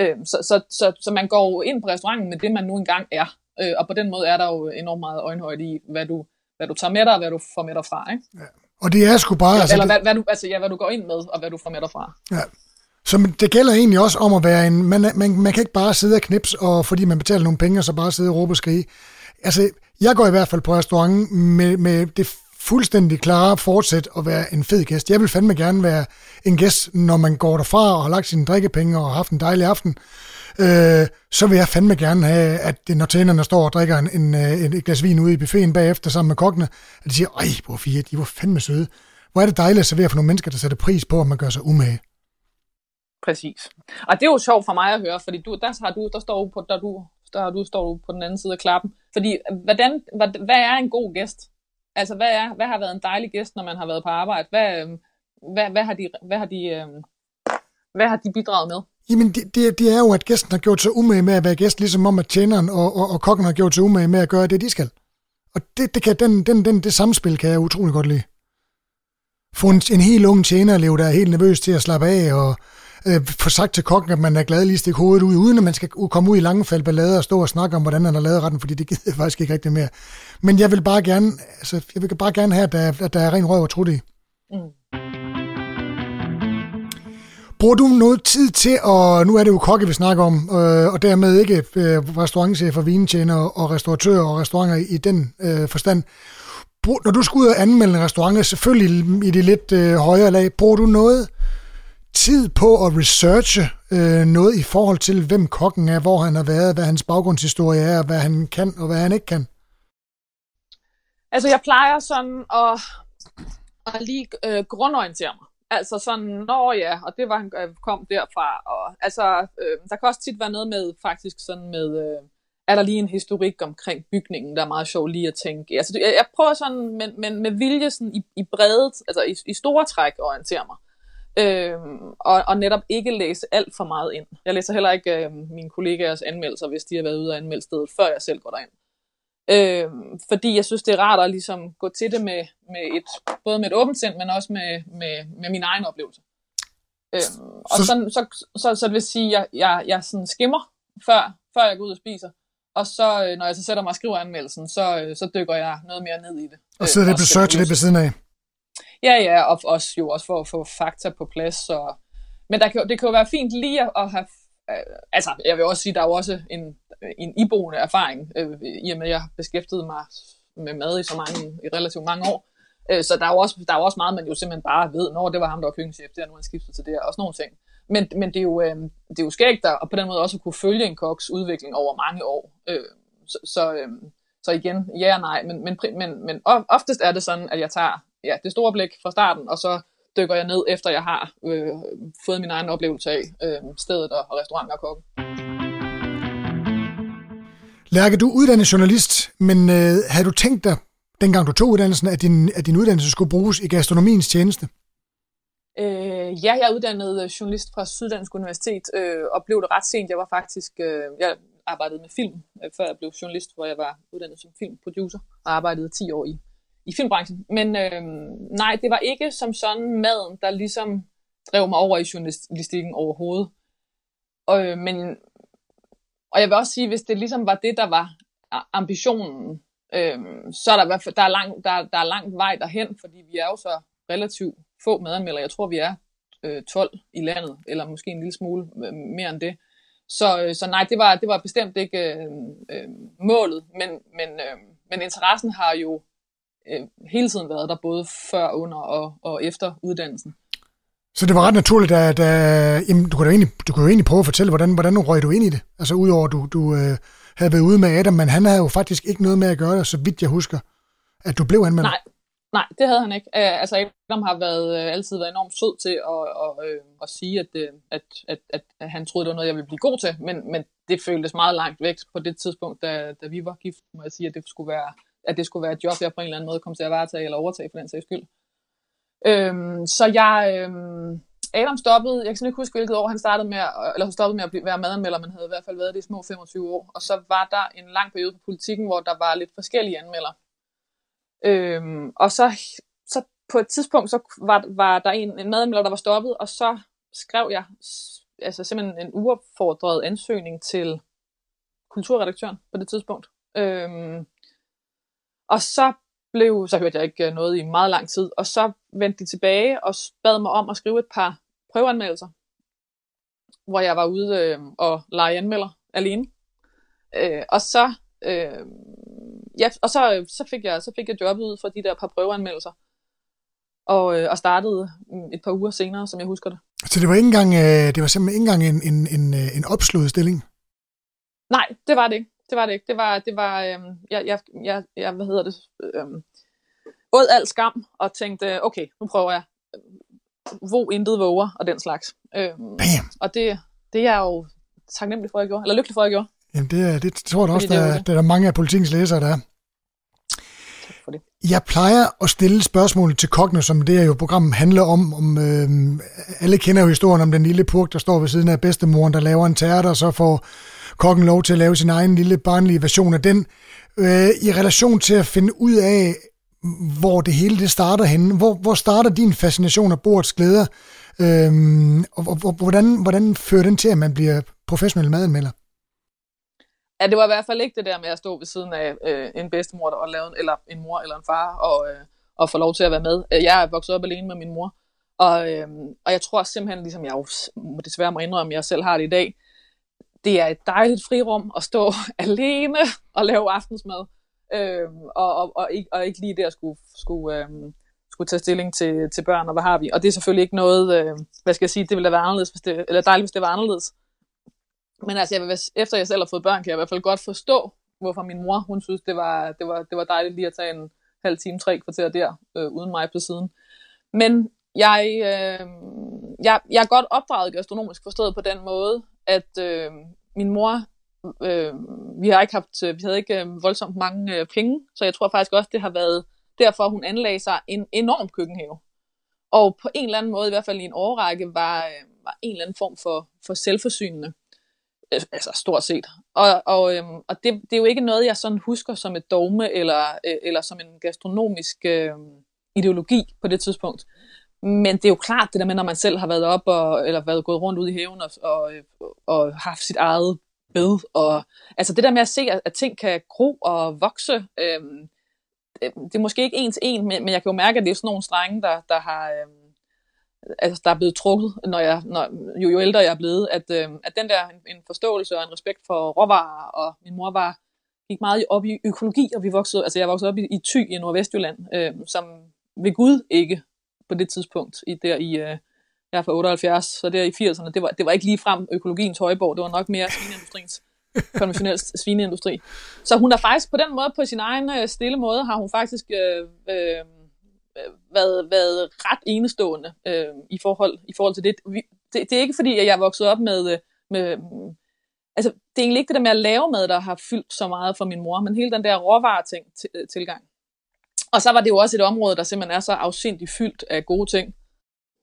Speaker 2: Øh, så, så, så, så man går ind på restauranten med det, man nu engang er. Øh, og på den måde er der jo enormt meget øjenhøjde i, hvad du, hvad du tager med dig, og hvad du får med dig fra. Ikke? Ja.
Speaker 1: Og det er sgu bare... Ja,
Speaker 2: altså, eller hvad, hvad, du, altså, ja, hvad du går ind med, og hvad du får med dig fra.
Speaker 1: Ja. Så det gælder egentlig også om at være en... Man, man, man kan ikke bare sidde og knips, og fordi man betaler nogle penge, og så bare sidde og råbe og skrige. Altså, jeg går i hvert fald på restaurant med, med det fuldstændig klare fortsæt at være en fed gæst. Jeg vil fandme gerne være en gæst, når man går derfra og har lagt sine drikkepenge og har haft en dejlig aften. Øh, så vil jeg fandme gerne have, at når tjenerne står og drikker en, en, en, et glas vin ude i buffeten bagefter sammen med kokkene, at de siger, ej, hvor fire, de var fandme søde. Hvor er det dejligt at servere for nogle mennesker, der sætter pris på, at man gør sig umage.
Speaker 2: Præcis. Og det er jo sjovt for mig at høre, fordi du, der, har du, der står du på, der du, der du står du på den anden side af klappen. Fordi hvordan, hvad, hvad er en god gæst? Altså, hvad, er, hvad har været en dejlig gæst, når man har været på arbejde? Hvad, øhm, hvad, hvad, har, de, hvad, har, de, øhm, hvad har de bidraget med?
Speaker 1: Jamen, det, det, det er jo, at gæsten har gjort sig umage med at være gæst, ligesom om, at tjeneren og, og, og kokken har gjort sig umage med at gøre det, de skal. Og det, det, kan, den, den, den, det samspil kan jeg utrolig godt lide. Få en, en helt ung tjenerelev, der er helt nervøs til at slappe af, og øh, få sagt til kokken, at man er glad lige at stikke hovedet ud, uden at man skal komme ud i langefald ballade og stå og snakke om, hvordan han har lavet retten, fordi det gider jeg faktisk ikke rigtig mere. Men jeg vil bare gerne, altså, jeg vil bare gerne have, at der, at der er ren røv og trutte i. Mm. Bruger du noget tid til, og nu er det jo kokke, vi snakker om, øh, og dermed ikke øh, restaurantchefer, vintjener og restauratører og restauranter i den øh, forstand. Brug, når du skal ud og anmelde en restaurant, selvfølgelig i det lidt øh, højere lag, bruger du noget tid på at researche øh, noget i forhold til, hvem kokken er, hvor han har været, hvad hans baggrundshistorie er, hvad han kan og hvad han ikke kan?
Speaker 2: Altså, jeg plejer sådan at, at lige øh, grundorientere mig. Altså sådan, når ja, og det var han øh, kom derfra. Og, altså, øh, der kan også tit være noget med, faktisk sådan med, øh, er der lige en historik omkring bygningen, der er meget sjov lige at tænke. Altså, jeg, jeg prøver sådan men, men med vilje sådan i, i bredet, altså i, i store træk at orientere mig. Øh, og, og netop ikke læse alt for meget ind. Jeg læser heller ikke øh, mine kollegaers anmeldelser, hvis de har været ude og anmelde stedet, før jeg selv går derind. Øh, fordi jeg synes, det er rart at ligesom gå til det med, med et, både med et åbent sind, men også med, med, med min egen oplevelse. Øh, og så, sådan, så, så, så det vil sige, at jeg, jeg, jeg sådan skimmer, før, før jeg går ud og spiser. Og så, øh, når jeg så sætter mig og skriver anmeldelsen, så, øh, så dykker jeg noget mere ned i det.
Speaker 1: Og så er det øh, research lidt ved siden af?
Speaker 2: Ja, ja, og også jo også for at få fakta på plads. Og... Men der kan, det kan jo være fint lige at have... Øh, altså, jeg vil også sige, der er jo også en, en iboende erfaring, øh, i og med, at jeg har beskæftiget mig med mad i så mange, i relativt mange år. Øh, så der er, jo også, der er jo også meget, man jo simpelthen bare ved, når det var ham, der var køkkenchef, det er nu han skiftet til det her, også nogle ting. Men, men det, er jo, øh, det er jo skægt der, og på den måde også at kunne følge en koks udvikling over mange år. Øh, så, så, øh, så igen, ja og nej, men, men, men, men oftest er det sådan, at jeg tager ja, det store blik fra starten, og så dykker jeg ned, efter jeg har øh, fået min egen oplevelse af øh, stedet og, og restauranten og kokken.
Speaker 1: Lærke, du er uddannet journalist, men øh, havde du tænkt dig, dengang du tog uddannelsen, at din, at din uddannelse skulle bruges i gastronomiens tjeneste?
Speaker 2: Øh, ja, jeg er uddannet øh, journalist fra Syddansk Universitet, øh, og blev det ret sent. Jeg var faktisk, øh, jeg arbejdede med film, øh, før jeg blev journalist, hvor jeg var uddannet som filmproducer, og arbejdede 10 år i i filmbranchen. Men øh, nej, det var ikke som sådan maden, der ligesom drev mig over i journalistikken overhovedet. Og, øh, men, og jeg vil også sige, hvis det ligesom var det, der var ambitionen, øh, så er der, der, er lang, der, der er lang vej derhen, fordi vi er jo så relativt få medanmeldere. Jeg tror, vi er øh, 12 i landet, eller måske en lille smule øh, mere end det. Så, øh, så nej, det var, det var bestemt ikke øh, øh, målet, men, men, øh, men interessen har jo øh, hele tiden været der, både før, under og, og efter uddannelsen.
Speaker 1: Så det var ret naturligt, at, at jamen, du, kunne egentlig, du kunne jo egentlig prøve at fortælle, hvordan, hvordan røg du ind i det? Altså udover, at du, du øh, havde været ude med Adam, men han havde jo faktisk ikke noget med at gøre det, så vidt jeg husker, at du blev anmeldt.
Speaker 2: Nej, Nej, det havde han ikke. Altså, Adam har været, uh, altid været enormt sød til at, og, uh, at sige, at, at, at, at, at han troede, det var noget, jeg ville blive god til, men, men det føltes meget langt væk på det tidspunkt, da, da vi var gift, må jeg sige, at det skulle være, at det skulle være et job, jeg på en eller anden måde kom til at varetage eller overtage for den sags skyld. Øhm, så jeg, øhm, Adam stoppede, jeg kan ikke huske, hvilket år han startede med, eller stoppede med at blive, være madanmelder, men havde i hvert fald været det i små 25 år. Og så var der en lang periode på politikken, hvor der var lidt forskellige anmelder. Øhm, og så, så på et tidspunkt, så var, var der en, en madanmelder, der var stoppet, og så skrev jeg altså simpelthen en uopfordret ansøgning til kulturredaktøren på det tidspunkt. Øhm, og så blev, så hørte jeg ikke noget i meget lang tid, og så vendte de tilbage og bad mig om at skrive et par prøveanmeldelser, hvor jeg var ude øh, og lege anmelder alene. Øh, og så, øh, ja, og så, så, fik jeg, så fik jeg jobbet ud fra de der par prøveanmeldelser, og, øh, og startede et par uger senere, som jeg husker det.
Speaker 1: Så det var ikke engang, øh, det var simpelthen ikke engang en, en, en, øh, en opslået stilling?
Speaker 2: Nej, det var det ikke. Det var det ikke. Det var, det var øh, jeg, jeg, jeg, jeg, hvad hedder det, øh, åd al skam og tænkte, okay, nu prøver jeg. Hvor intet våger og den slags. Øh,
Speaker 1: Bam.
Speaker 2: Og det, det er jeg jo taknemmelig for, at jeg gjorde. Eller lykkelig for, at jeg gjorde.
Speaker 1: Jamen, det, det tror jeg også, der, det. der er der mange af politikens læsere, der er.
Speaker 2: Det.
Speaker 1: Jeg plejer at stille spørgsmål til kokkene, som det er jo programmet handler om. om øh, alle kender jo historien om den lille purk, der står ved siden af bedstemoren, der laver en tærte, og så får kokken lov til at lave sin egen lille barnlige version af den. Øh, I relation til at finde ud af, hvor det hele det starter henne. Hvor, hvor starter din fascination af bordets glæder? Øhm, og, og, og hvordan, hvordan fører den til, at man bliver professionel madanmelder?
Speaker 2: Ja, det var i hvert fald ikke det der med at stå ved siden af øh, en bedstemor, der lavede, eller en mor eller en far, og, øh, og få lov til at være med. Jeg er vokset op alene med min mor, og, øh, og jeg tror simpelthen, ligesom jeg jo desværre må indrømme, at jeg selv har det i dag, det er et dejligt frirum at stå alene og lave aftensmad, øh, og, og, og, ikke, og ikke lige der skulle, skulle, øh, skulle tage stilling til, til børn, og hvad har vi. Og det er selvfølgelig ikke noget, øh, hvad skal jeg sige, det ville være anderledes, hvis det, eller dejligt, hvis det var anderledes. Men altså, jeg vil, efter jeg selv har fået børn, kan jeg i hvert fald godt forstå, hvorfor min mor, hun synes, det var, det var, det var dejligt lige at tage en halv time, tre kvarter der, øh, uden mig på siden. Men jeg, øh, jeg, jeg er godt opdraget gastronomisk forstået på den måde, at øh, min mor, øh, vi har ikke haft, øh, vi havde ikke øh, voldsomt mange øh, penge, så jeg tror faktisk også, det har været derfor, hun anlagde sig en enorm køkkenhave. Og på en eller anden måde, i hvert fald i en årrække, var, øh, var en eller anden form for, for selvforsynende. Øh, altså stort set. Og, og, øhm, og det, det er jo ikke noget, jeg sådan husker som et dogme, eller, øh, eller som en gastronomisk øh, ideologi på det tidspunkt. Men det er jo klart, det der med, når man selv har været op, og, eller været gået rundt ud i haven, og, og, og haft sit eget bed, og altså det der med at se, at, at ting kan gro og vokse, øhm, det, er måske ikke en til en, men, men jeg kan jo mærke, at det er sådan nogle strenge, der, der har... Øhm, altså, der er blevet trukket, når jeg, når, jo, jo ældre jeg er blevet, at, øh, at den der en, en forståelse og en respekt for råvarer, og min mor var gik meget op i økologi, og vi voksede, altså jeg voksede op i, i Thy i Nordvestjylland, øh, som ved Gud ikke på det tidspunkt, i, der i, øh, jeg er fra 78, så der i 80'erne, det var, det var ikke lige frem økologiens højborg, det var nok mere svineindustriens konventionel svineindustri. Så hun har faktisk på den måde, på sin egen øh, stille måde, har hun faktisk øh, øh, været, været ret enestående øh, i, forhold, i forhold til det. Vi, det. Det er ikke fordi, at jeg er vokset op med, øh, med altså, det er egentlig ikke det der med at lave mad, der har fyldt så meget for min mor, men hele den der råvareting øh, tilgang. Og så var det jo også et område, der simpelthen er så afsindigt fyldt af gode ting.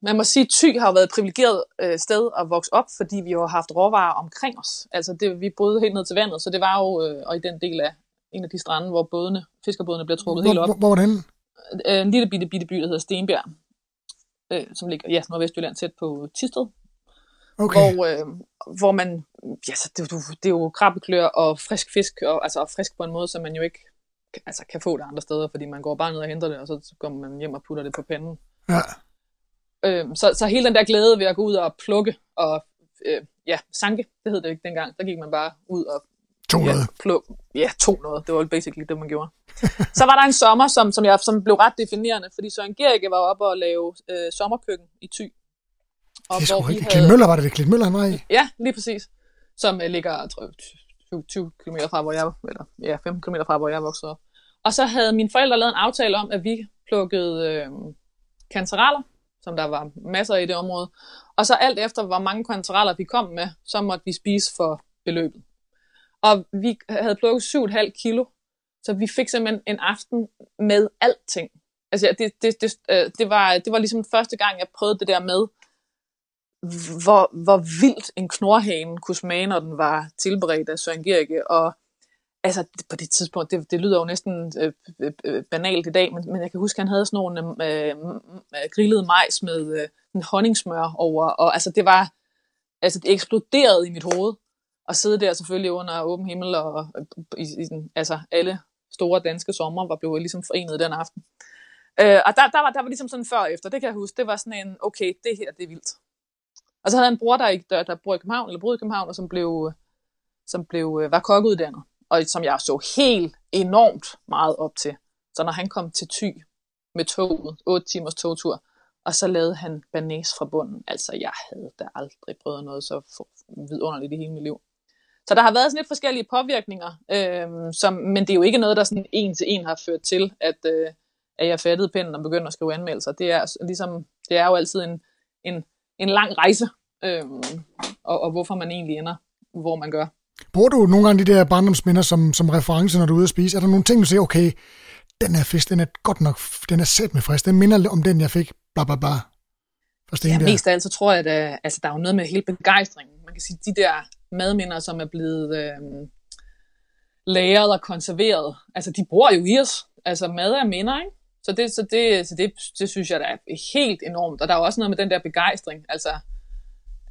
Speaker 2: Man må sige, at Thy har været et privilegeret øh, sted at vokse op, fordi vi har haft råvarer omkring os. Altså det, vi boede helt ned til vandet, så det var jo, øh, og i den del af en af de strande, hvor bådene, fiskerbådene bliver trukket
Speaker 1: hvor,
Speaker 2: helt op.
Speaker 1: Hvor, hvor var den?
Speaker 2: Øh, en lille bitte, bitte by, der hedder Stenbjerg, øh, som ligger ja, Nordvestjylland tæt på Tisted.
Speaker 1: Okay.
Speaker 2: Hvor, øh, hvor man, ja, så det, det er jo krabbeklør og frisk fisk, og, altså og frisk på en måde, som man jo ikke altså, kan få det andre steder, fordi man går bare ned og henter det, og så går man hjem og putter det på panden.
Speaker 1: Ja.
Speaker 2: Øh, så, så hele den der glæde ved at gå ud og plukke og øh, ja, sanke, det hed det ikke dengang, der gik man bare ud og
Speaker 1: To
Speaker 2: ja, pluk, ja, to noget. Det var basically det, man gjorde. så var der en sommer, som, som, jeg, som blev ret definerende, fordi Søren Gericke var oppe og lave øh, sommerkøkken i Thy.
Speaker 1: Og det er sgu rigtigt. Havde... Møller var det, det Klint Møller, i?
Speaker 2: Ja, lige præcis. Som øh, ligger tror, 20, 20 km fra, hvor jeg eller ja, 15 km fra, hvor jeg voksede op. Og så havde mine forældre lavet en aftale om, at vi plukkede øh, kantereller, som der var masser i det område. Og så alt efter, hvor mange kantereller vi kom med, så måtte vi spise for beløbet. Og vi havde plukket 7,5 kilo, så vi fik simpelthen en aften med alting. Altså, det, det, det, øh, det, var, det var ligesom første gang, jeg prøvede det der med, hvor, hvor vildt en knorhane kunne smage, når den var tilberedt af Søren Gerke. Og altså, på det tidspunkt, det, det lyder jo næsten øh, øh, øh banalt i dag, men, men jeg kan huske, at han havde sådan nogle øh, øh grillede majs med øh, en honningsmør over, og altså, det var, altså, det eksploderede i mit hoved og sidde der selvfølgelig under åben himmel, og i, i den, altså alle store danske sommer var blevet ligesom forenet den aften. Øh, og der, der, var, der var ligesom sådan før og efter, det kan jeg huske, det var sådan en, okay, det her, det er vildt. Og så havde jeg en bror, der, der, der bor i København, eller boede i København, og som blev, øh, som blev, var kokkeuddannet, og som jeg så helt enormt meget op til. Så når han kom til Thy med toget, 8 timers togtur, og så lavede han banæs fra bunden. Altså, jeg havde da aldrig prøvet noget så vidunderligt i hele mit liv. Så der har været sådan lidt forskellige påvirkninger, øh, som, men det er jo ikke noget, der sådan en til en har ført til, at, øh, at jeg fattede pinden og begyndte at skrive anmeldelser. Det er, ligesom, det er jo altid en, en, en lang rejse, øh, og, og hvorfor man egentlig ender, hvor man gør.
Speaker 1: Bruger du nogle gange de der barndomsminder som, som reference, når du er ude at spise? Er der nogle ting, du siger, okay, den her fisk, den er godt nok, den er sæt med frisk, den minder om den, jeg fik, bla bla bla.
Speaker 2: Ja, mest af alt, så tror jeg, at altså, der er jo noget med hele begejstringen. Man kan sige, de der madminder, som er blevet øh, lagret og konserveret, altså de bor jo i os. Altså mad er minder, ikke? Så det, så det, så det, det synes jeg, der er helt enormt. Og der er jo også noget med den der begejstring. Altså,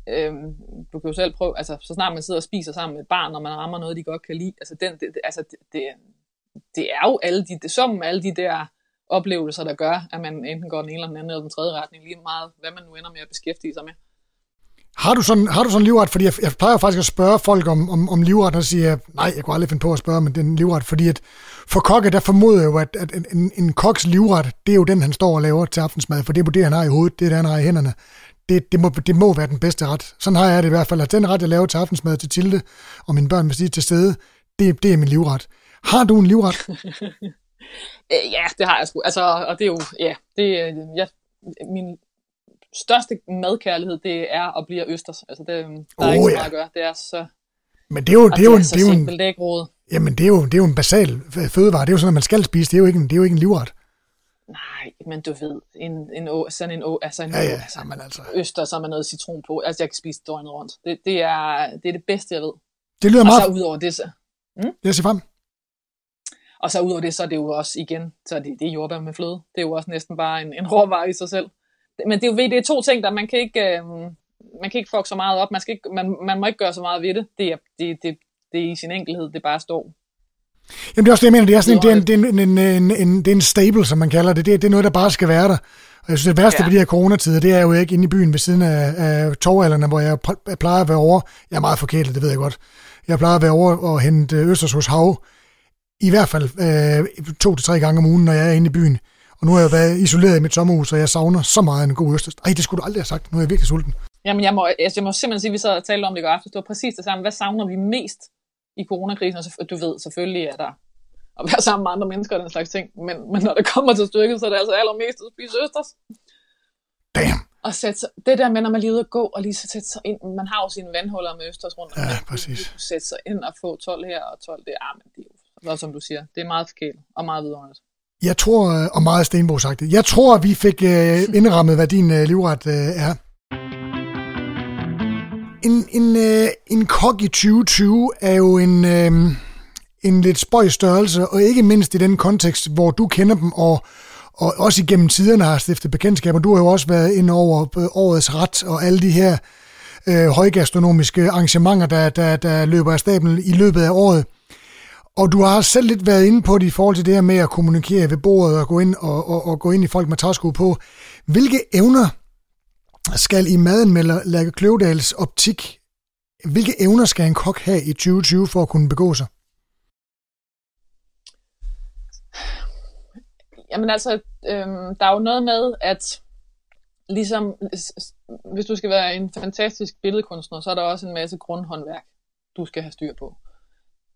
Speaker 2: øhm, du kan jo selv prøve, altså så snart man sidder og spiser sammen med et barn, når man rammer noget, de godt kan lide, altså, den, det, altså det, det, det er jo alle de, det summen alle de der oplevelser, der gør, at man enten går den ene eller den anden eller den tredje retning, lige meget hvad man nu ender med at beskæftige sig med.
Speaker 1: Har du sådan, har du sådan livret? Fordi jeg, jeg plejer faktisk at spørge folk om, om, om livret, og sige, nej, jeg kunne aldrig finde på at spørge om den livret, fordi at for kokke, der formoder jo, at, at en, en koks livret, det er jo den, han står og laver til aftensmad, for det er det, han har i hovedet, det er det, han har i hænderne. Det, det, må, det må være den bedste ret. Sådan har jeg det i hvert fald, at den ret, jeg laver til aftensmad til Tilde, og mine børn, hvis de er til stede, det, det er min livret. Har du en livret?
Speaker 2: Øh, ja, det har jeg sgu. Altså, og det er jo, ja, det, ja, min største madkærlighed, det er at blive østers. Altså, det, der er oh, ikke så meget ja. at gøre. Det er så...
Speaker 1: Men det er jo, det er jo, det er jo
Speaker 2: en, det er jo en,
Speaker 1: jamen, det er jo, det er jo en basal fødevare. Det er jo sådan, at man skal spise. Det er jo ikke en, det er jo ikke en livret.
Speaker 2: Nej, men du ved, en, en, sådan en, altså en
Speaker 1: ja, ja, altså, jamen, altså.
Speaker 2: øster, så med noget citron på. Altså, jeg kan spise døgnet rundt. Det, det, er, det er det bedste, jeg ved.
Speaker 1: Det lyder
Speaker 2: og
Speaker 1: meget...
Speaker 2: Og så ud over det, så...
Speaker 1: Mm? Jeg ser frem.
Speaker 2: Og så ud over det, så er det jo også igen, så er det, det er jordbær med fløde. Det er jo også næsten bare en, en råvare i sig selv men det er jo det er to ting, der man kan ikke, øh, man kan ikke fuck så meget op. Man, skal ikke, man, man må ikke gøre så meget ved det. Det er, det, det, det er i sin enkelhed, det bare står.
Speaker 1: Jamen det er også det, jeg mener. Det er, sådan, en, det er, en, en, en, en, det er en stable, som man kalder det. Det er, det er noget, der bare skal være der. Og jeg synes, det værste ja. ved de her coronatider, det er jo ikke inde i byen ved siden af, af torvalderne, hvor jeg plejer at være over. Jeg er meget forkert, det ved jeg godt. Jeg plejer at være over og hente Østers hos Hav. I hvert fald øh, to til tre gange om ugen, når jeg er inde i byen. Og nu har jeg været isoleret i mit sommerhus, og jeg savner så meget en god østers. Ej, det skulle du aldrig have sagt. Nu er jeg virkelig sulten.
Speaker 2: Jamen, jeg må, altså, jeg må simpelthen sige, at vi så talte om det i går aften. Det var præcis det samme. Hvad savner vi mest i coronakrisen? Og du ved, selvfølgelig er der at være sammen med andre mennesker og den slags ting. Men, men når det kommer til stykket, så er det altså allermest at spise østers.
Speaker 1: Damn.
Speaker 2: Og sætte sig, det der med, når man lige ud og gå, og lige så sætte sig ind. Man har jo sine vandhuller med østers rundt.
Speaker 1: Ja, præcis.
Speaker 2: Sætte sig ind og få 12 her og 12 der. Ah, men det er jo, som du siger, det er meget forkert og meget vidunderligt.
Speaker 1: Jeg tror, øh, og meget Stenbo sagt det, jeg tror, vi fik øh, indrammet, hvad din øh, livret er. En, en, øh, en kok i 2020 er jo en, øh, en lidt spøj størrelse, og ikke mindst i den kontekst, hvor du kender dem, og, og også igennem tiderne har stiftet bekendtskaber. Du har jo også været ind over øh, årets ret, og alle de her øh, højgastronomiske arrangementer, der, der, der løber af stablen i løbet af året. Og du har selv lidt været inde på det i forhold til det her med at kommunikere ved bordet og gå ind, og, og, og gå ind i folk med træsko på. Hvilke evner skal i maden med Lærke Kløvedals optik, hvilke evner skal en kok have i 2020 for at kunne begå sig?
Speaker 2: Jamen altså, øhm, der er jo noget med, at ligesom, hvis du skal være en fantastisk billedkunstner, så er der også en masse grundhåndværk, du skal have styr på.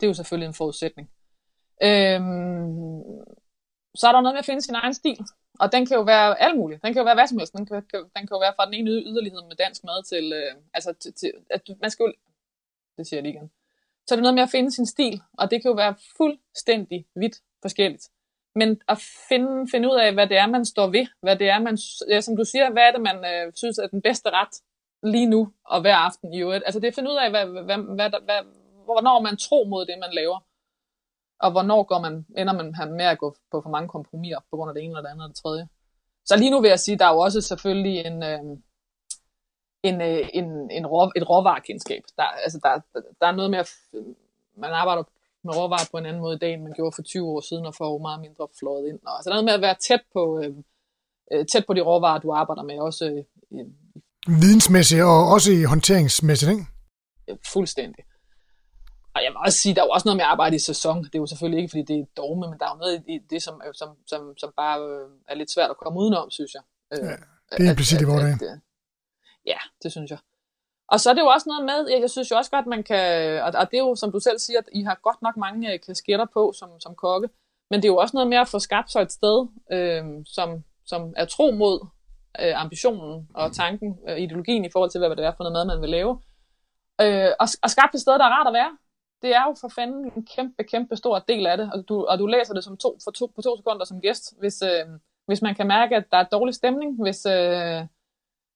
Speaker 2: Det er jo selvfølgelig en forudsætning. Øhm, så er der noget med at finde sin egen stil og den kan jo være alt muligt. Den kan jo være hvad som helst. Den kan, den kan jo være fra den ene yderlighed med dansk mad til, øh, altså til, til at man skal jo, det siger jeg lige igen. Så er det noget med at finde sin stil, og det kan jo være fuldstændig vidt forskelligt. Men at finde, finde ud af, hvad det er, man står ved, hvad det er, man, ja, som du siger, hvad er det, man øh, synes er den bedste ret lige nu og hver aften i øvrigt. Altså det er at finde ud af, hvad, hvad, hvad, hvad, hvad, hvornår man tror mod det, man laver. Og hvornår går man, ender man med at gå på for mange kompromiser på grund af det ene eller det andet eller det tredje. Så lige nu vil jeg sige, der er jo også selvfølgelig en, øh, en, øh, en, en rå, et råvarekendskab. Der, altså der, der er noget med, at man arbejder med råvarer på en anden måde i dag, end man gjorde for 20 år siden, og får meget mindre flået ind. Og, altså der er noget med at være tæt på, øh, øh tæt på de råvarer, du arbejder med, også øh,
Speaker 1: vidensmæssigt og også i håndteringsmæssigt, ikke?
Speaker 2: Fuldstændig. Og jeg vil også sige, der er jo også noget med at arbejde i sæson. Det er jo selvfølgelig ikke, fordi det er dogme, men der er jo noget i det, som, som, som, som bare øh, er lidt svært at komme udenom, synes jeg.
Speaker 1: Øh, ja, det er implicit i vores dag.
Speaker 2: Ja, det synes jeg. Og så er det jo også noget med, jeg synes jo også godt, man kan, og det er jo, som du selv siger, at I har godt nok mange øh, kasketter på som, som kokke, men det er jo også noget med at få skabt sig et sted, øh, som, som er tro mod øh, ambitionen og tanken, øh, ideologien i forhold til, hvad det er for noget mad, man vil lave. Øh, og, og skabt et sted, der er rart at være. Det er jo for fanden en kæmpe, kæmpe stor del af det, og du, og du læser det som to, for to, på to sekunder som gæst, hvis, øh, hvis man kan mærke, at der er dårlig stemning, hvis, øh,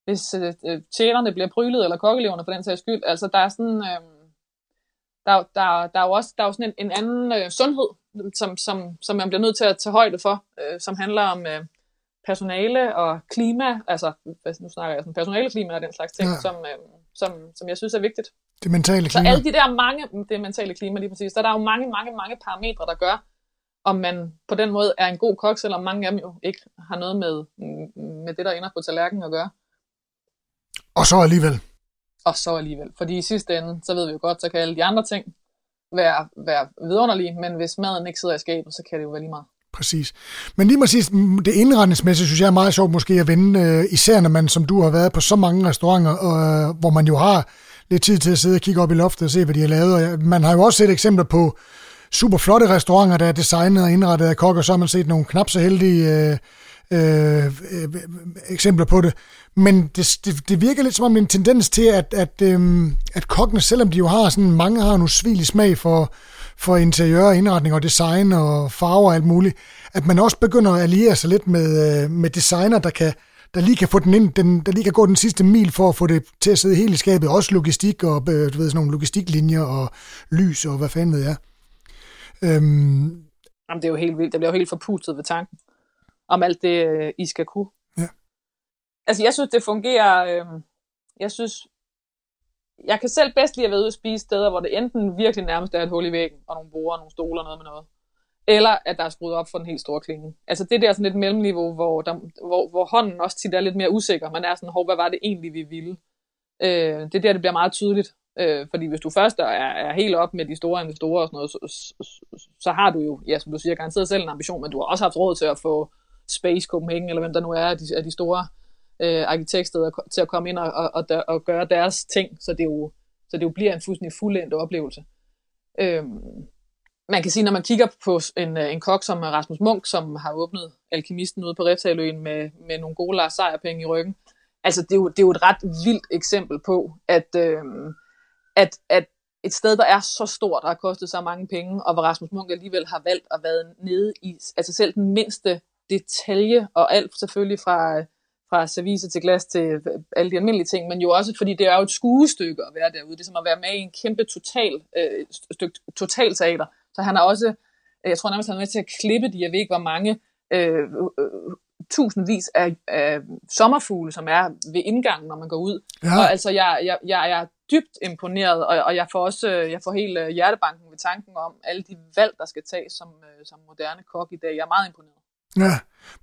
Speaker 2: hvis øh, tjenerne bliver prylet, eller kokkeleverne for den sags skyld. Altså, der er sådan... Øh, der, der, der er jo også der er jo sådan en, en anden øh, sundhed, som, som, som man bliver nødt til at tage højde for, øh, som handler om, øh, personale og klima, altså nu snakker jeg om personaleklima og den slags ting, ja. som, øh, som, som jeg synes er vigtigt.
Speaker 1: Det mentale klima.
Speaker 2: Så alle de der mange, det mentale klima lige præcis, så der er jo mange, mange, mange parametre, der gør, om man på den måde er en god kok, selvom mange af dem jo ikke har noget med, med det, der ender på tallerkenen at gøre.
Speaker 1: Og så alligevel.
Speaker 2: Og så alligevel. Fordi i sidste ende, så ved vi jo godt, så kan alle de andre ting være, være vidunderlige, men hvis maden ikke sidder i skabet, så kan det jo være lige meget.
Speaker 1: Præcis. Men lige præcis det indretningsmæssige, synes jeg er meget sjovt måske at vende, øh, især når man, som du har været på så mange restauranter, øh, hvor man jo har lidt tid til at sidde og kigge op i loftet og se, hvad de har lavet. Og man har jo også set eksempler på super flotte restauranter, der er designet og indrettet af kokker, så har man set nogle knap så heldige øh, øh, øh, eksempler på det. Men det, det, det virker lidt som om en tendens til, at, at, øh, at kokkene, selvom de jo har sådan, mange har en usvigelig smag for, for interiør, indretning og design og farver og alt muligt, at man også begynder at alliere sig lidt med, øh, med designer, der kan der lige kan få den ind, den, der lige kan gå den sidste mil for at få det til at sidde helt i skabet. Også logistik og øh, du ved, sådan nogle logistiklinjer og lys og hvad fanden ved jeg.
Speaker 2: Øhm, Jamen, det er jo helt vildt. Det bliver jo helt forpustet ved tanken om alt det, øh, I skal kunne. Ja. Altså, jeg synes, det fungerer... Øh, jeg synes, jeg kan selv bedst lide at være ude og spise steder, hvor det enten virkelig nærmest er et hul i væggen, og nogle borer, nogle stoler, noget med noget. Eller at der er skruet op for en helt stor klinge. Altså det der sådan et mellemniveau, hvor, der, hvor, hvor hånden også tit er lidt mere usikker. Man er sådan, hvad var det egentlig, vi ville? Øh, det er der, det bliver meget tydeligt. Øh, fordi hvis du først er, er helt op med de store investorer og sådan noget, så, så, så har du jo, ja, som du siger, garanteret selv en ambition, men du har også haft råd til at få Space Copenhagen, eller hvem der nu er af de, af de store øh, arkitektsteder til at komme ind og, og, og, og gøre deres ting, så det jo, så det jo bliver en fuldstændig fuldendt oplevelse. Øh, man kan sige, når man kigger på en, øh, en kok som Rasmus Munk, som har åbnet Alkemisten ude på Reftaløen med, med nogle gode Lars Sejrpenge i ryggen, altså det er, jo, det er jo et ret vildt eksempel på, at, øh, at, at et sted, der er så stort og har kostet så mange penge, og hvor Rasmus Munk alligevel har valgt at være nede i, altså selv den mindste detalje, og alt selvfølgelig fra fra service til glas til øh, alle de almindelige ting, men jo også, fordi det er jo et skuestykke at være derude. Det er som at være med i en kæmpe total, øh, stykke totalteater. Så han er også, jeg tror nærmest, han er med til at klippe de, jeg ved ikke hvor mange, øh, øh, tusindvis af, af sommerfugle, som er ved indgangen, når man går ud. Ja. Og altså, jeg, jeg, jeg er dybt imponeret, og, og jeg får også jeg får helt øh, hjertebanken ved tanken om alle de valg, der skal tages som, øh, som moderne kok i dag. Jeg er meget imponeret.
Speaker 1: Ja,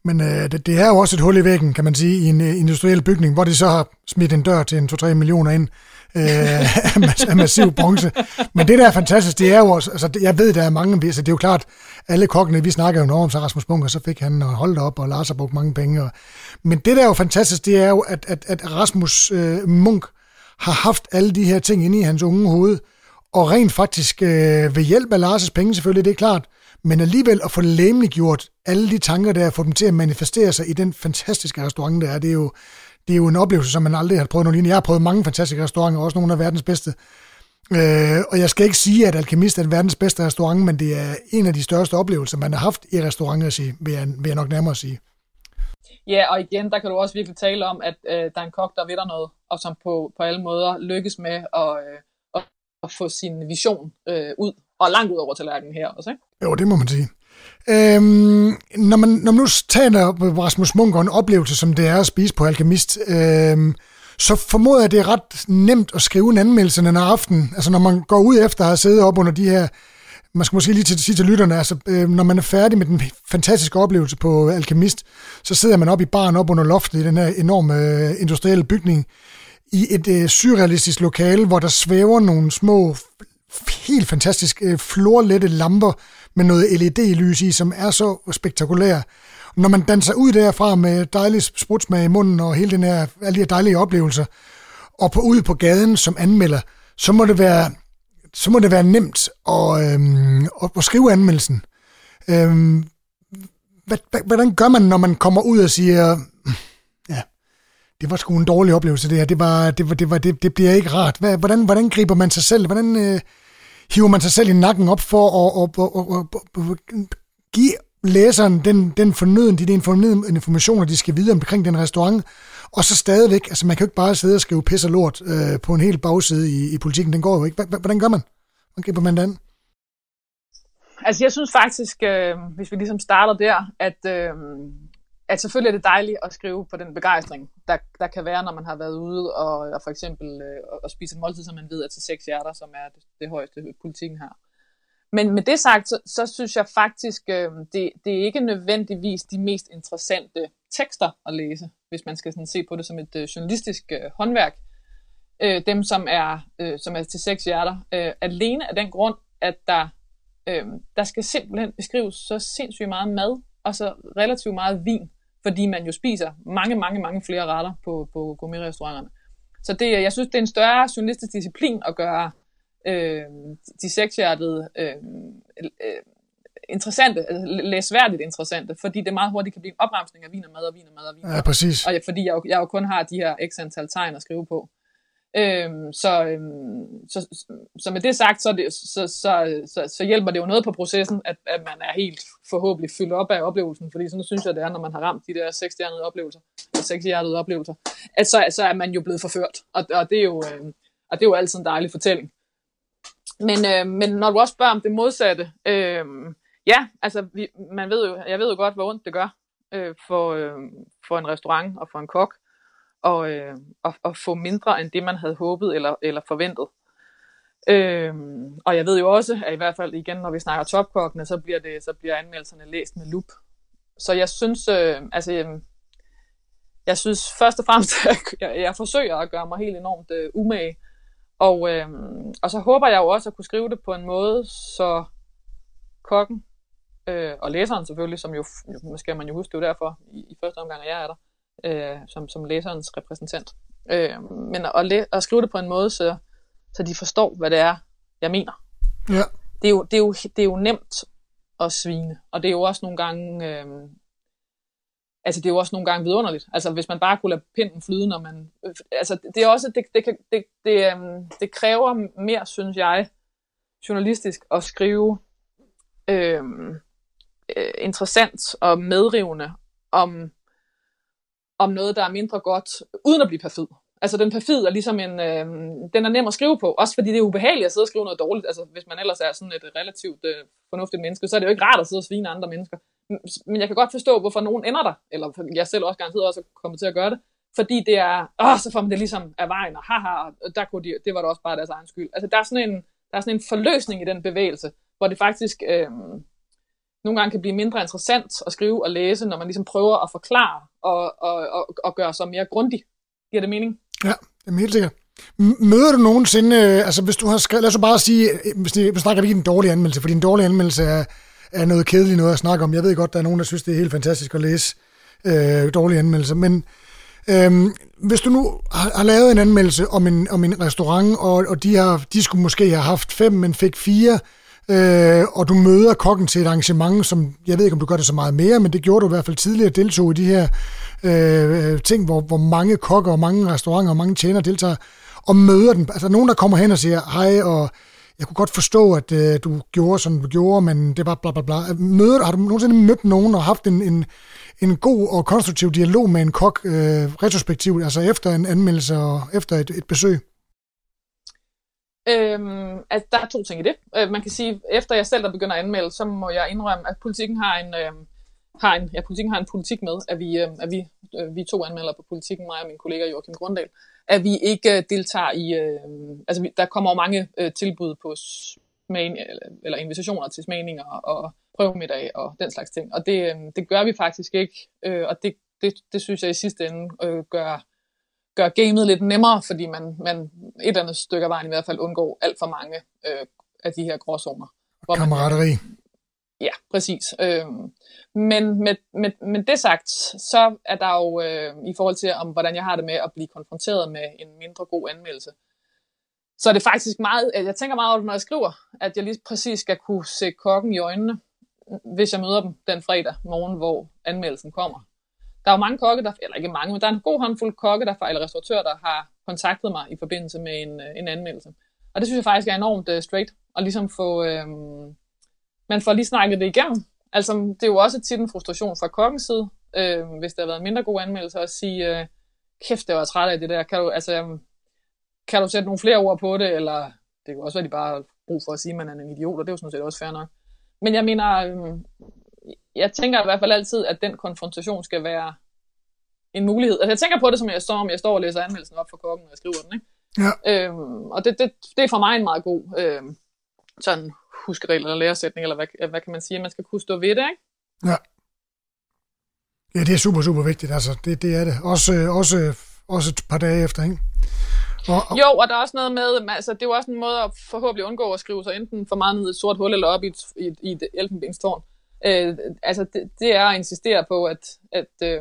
Speaker 1: men øh, det, det er jo også et hul i væggen, kan man sige, i en industriel bygning, hvor de så har smidt en dør til en 2-3 millioner ind øh, af massiv bronze. Men det, der er fantastisk, det er jo også, altså jeg ved, der er mange, altså det er jo klart, alle kokkene, vi snakker jo noget om, så Rasmus Bunker, så fik han holdt op, og Lars har brugt mange penge. Og, men det, der er jo fantastisk, det er jo, at, at, at Rasmus øh, Munk har haft alle de her ting inde i hans unge hoved, og rent faktisk øh, ved hjælp af Lars' penge selvfølgelig, det er klart, men alligevel at få gjort alle de tanker der, få dem til at manifestere sig i den fantastiske restaurant, der er, det er jo, det er jo en oplevelse, som man aldrig har prøvet nogen lignende. Jeg har prøvet mange fantastiske restauranter, også nogle af verdens bedste. Øh, og jeg skal ikke sige, at Alkemist er verdens bedste restaurant, men det er en af de største oplevelser, man har haft i restauranter, vil jeg, vil jeg nok nærmere sige.
Speaker 2: Ja, og igen, der kan du også virkelig tale om, at øh, der er en kok, der ved der noget, og som på, på alle måder lykkes med at, øh, at få sin vision øh, ud, og langt ud over tallerkenen her også, ikke?
Speaker 1: Jo, det må man sige. Øhm, når, man, når man nu taler Rasmus Munk og en oplevelse, som det er at spise på Alkemist, øhm, så formoder jeg, at det er ret nemt at skrive en anmeldelse den aften. Altså når man går ud efter at have siddet op under de her man skal måske lige til, sige til lytterne, altså, øh, når man er færdig med den fantastiske oplevelse på Alkemist, så sidder man op i baren op under loftet i den her enorme øh, industrielle bygning, i et øh, surrealistisk lokale, hvor der svæver nogle små, helt fantastiske, øh, florlette lamper med noget LED-lys i, som er så spektakulær. Når man danser ud derfra med dejlig sprutsmag i munden og hele den her, alle de her dejlige oplevelser, og på, ud på gaden som anmelder, så må det være så må det være nemt at, øhm, at, at skrive anmeldelsen. Øhm, hvordan gør man, når man kommer ud og siger, ja, det var sgu en dårlig oplevelse det her, det, var, det, var, det, var, det, det bliver ikke rart. Hvordan, hvordan griber man sig selv? Hvordan øh, hiver man sig selv i nakken op for at, at, at, at, at, at give læseren den, den fornøden, de, den fornøden informationer, de skal vide omkring den restaurant, og så stadigvæk, altså man kan jo ikke bare sidde og skrive pis og lort øh, på en hel bagside i, i politikken, den går jo ikke. Hvordan gør man? Hvordan griber man den?
Speaker 2: Altså jeg synes faktisk, øh, hvis vi ligesom starter der, at, øh, at selvfølgelig er det dejligt at skrive på den begejstring, der, der kan være, når man har været ude og, og for eksempel øh, og spise en måltid, som man ved er til seks hjerter, som er det, det højeste politikken har. Men med det sagt, så, så synes jeg faktisk, øh, det, det er ikke nødvendigvis de mest interessante tekster at læse, hvis man skal sådan se på det som et øh, journalistisk øh, håndværk. Øh, dem, som er, øh, som er til seks hjerter. Øh, alene af den grund, at der, øh, der skal simpelthen beskrives så sindssygt meget mad, og så relativt meget vin, fordi man jo spiser mange, mange, mange flere retter på, på gourmet-restauranterne. Så det, jeg synes, det er en større journalistisk disciplin at gøre øh, de sekshjertede øh, øh, interessante, altså læsværdigt interessante, fordi det meget hurtigt kan blive en opremsning af vin og mad og vin og mad og vin.
Speaker 1: Ja, præcis.
Speaker 2: Og fordi jeg jo, jeg jo kun har de her x antal tegn at skrive på. Øhm, så, øhm, så, så med det sagt, så, det, så, så, så, så hjælper det jo noget på processen, at, at man er helt forhåbentlig fyldt op af oplevelsen, fordi sådan synes jeg, det er, når man har ramt de der sekshjernede oplevelser, eller sekshjertede oplevelser, at så, så er man jo blevet forført, og, og, det, er jo, øhm, og det er jo altid en dejlig fortælling. Men, øh, men når du også spørger om det modsatte, øh, ja, altså vi, man ved jo, jeg ved jo godt, hvor ondt det gør øh, for, øh, for en restaurant og for en kok, og, øh, og, og få mindre end det, man havde håbet eller, eller forventet. Øhm, og jeg ved jo også, at i hvert fald igen, når vi snakker topkokkene, så bliver, det, så bliver anmeldelserne læst med lup. Så jeg synes, øh, altså, øh, jeg synes først og fremmest, at jeg, jeg forsøger at gøre mig helt enormt øh, umage og, øh, og så håber jeg jo også at kunne skrive det på en måde, så kokken øh, og læseren selvfølgelig, som jo, måske man jo huske, det er derfor i, i første omgang, at jeg er der, øh, som, som læserens repræsentant. Øh, men at, læ- at skrive det på en måde, så, så de forstår, hvad det er, jeg mener.
Speaker 1: Ja.
Speaker 2: Det, er jo, det, er jo, det er jo nemt at svine, og det er jo også nogle gange øh, altså det er jo også nogle gange vidunderligt. Altså hvis man bare kunne lade pinden flyde, når man... Øh, altså det er også, det, det, kan, det, det, øhm, det kræver mere, synes jeg, journalistisk at skrive øhm, øh, interessant og medrivende om, om noget, der er mindre godt, uden at blive perfid. Altså den perfid er ligesom en, øh, den er nem at skrive på, også fordi det er ubehageligt at sidde og skrive noget dårligt. Altså hvis man ellers er sådan et relativt øh, fornuftigt menneske, så er det jo ikke rart at sidde og svine andre mennesker. Men jeg kan godt forstå, hvorfor nogen ender der, eller jeg selv også garanteret også kommer til at gøre det, fordi det er, åh, så får man det ligesom af vejen, og haha, og der kunne de, det var da også bare deres egen skyld. Altså der er sådan en, der er sådan en forløsning i den bevægelse, hvor det faktisk øh, nogle gange kan blive mindre interessant at skrive og læse, når man ligesom prøver at forklare og, og, og, og gøre sig mere grundig. Giver det mening?
Speaker 1: Ja, det er helt sikkert. Møder du nogensinde, øh, altså hvis du har skrevet, lad os bare sige, øh, hvis hvis vi snakker ikke en dårlig anmeldelse, fordi en dårlig anmeldelse er, er noget kedeligt noget at snakke om. Jeg ved godt, der er nogen, der synes, det er helt fantastisk at læse øh, dårlige anmeldelser, men øh, hvis du nu har, har lavet en anmeldelse om en, om en restaurant, og, og de, har, de skulle måske have haft fem, men fik fire, øh, og du møder kokken til et arrangement, som jeg ved ikke, om du gør det så meget mere, men det gjorde du i hvert fald tidligere, deltog i de her øh, ting, hvor, hvor mange kokker og mange restauranter og mange tjenere deltager, og møder den. Altså nogen, der kommer hen og siger hej, og jeg kunne godt forstå, at øh, du gjorde, som du gjorde, men det var bla bla bla. Møder, har du nogensinde mødt nogen og haft en, en, en god og konstruktiv dialog med en kok øh, retrospektivt, altså efter en anmeldelse og efter et, et besøg?
Speaker 2: Øhm, at der er to ting i det. Øh, man kan sige, efter jeg selv der begynder at anmelde, så må jeg indrømme, at politikken har en, øh, har en, ja, politikken har en politik med, at vi, øh, at vi, øh, vi to anmelder på politikken, mig og min kollega Joachim Grunddal, at vi ikke øh, deltager i, øh, altså vi, der kommer jo mange øh, tilbud på smag, eller, eller invitationer til smagninger og prøvemiddag og den slags ting, og det, øh, det gør vi faktisk ikke, øh, og det, det, det synes jeg i sidste ende øh, gør gør gamet lidt nemmere, fordi man, man et eller andet stykke af vejen i hvert fald undgår alt for mange øh, af de her gråzoner.
Speaker 1: Kammerateri.
Speaker 2: ja, præcis. Øh, men med, med, med det sagt, så er der jo øh, i forhold til, om hvordan jeg har det med at blive konfronteret med en mindre god anmeldelse, så er det faktisk meget, jeg tænker meget over det, når jeg skriver, at jeg lige præcis skal kunne se kokken i øjnene, hvis jeg møder dem den fredag morgen, hvor anmeldelsen kommer. Der er jo mange kokke, der, eller ikke mange, men der er en god håndfuld kokke, der, eller restauratører, der har kontaktet mig i forbindelse med en, øh, en anmeldelse. Og det synes jeg faktisk er enormt uh, straight, og ligesom få, øhm, man får lige snakket det igennem. Altså, det er jo også tit en frustration fra kokkens side, øh, hvis der har været mindre gode anmeldelser, at sige, øh, kæft, det var træt af det der. Kan du, altså, øh, kan du sætte nogle flere ord på det, eller det kan også være, de bare har brug for at sige, at man er en idiot, og det er jo sådan set også fair nok. Men jeg mener, øh, jeg tænker i hvert fald altid, at den konfrontation skal være en mulighed. Altså jeg tænker på det, som jeg står om, jeg står og læser anmeldelsen op for kokken, og jeg skriver den, ikke?
Speaker 1: Ja.
Speaker 2: Øhm, og det, det, det er for mig en meget god øhm, sådan huskeregel eller læresætning, eller hvad, hvad kan man sige, man skal kunne stå ved det, ikke?
Speaker 1: Ja. Ja, det er super, super vigtigt, altså. Det, det er det. Også, også, også et par dage efter, ikke?
Speaker 2: Og, og... Jo, og der er også noget med, altså det er jo også en måde at forhåbentlig undgå at skrive sig enten for meget ned i et sort hul, eller op i et, i et, i et elfenbenstårn øh, altså det, det er at insistere på, at, at, øh,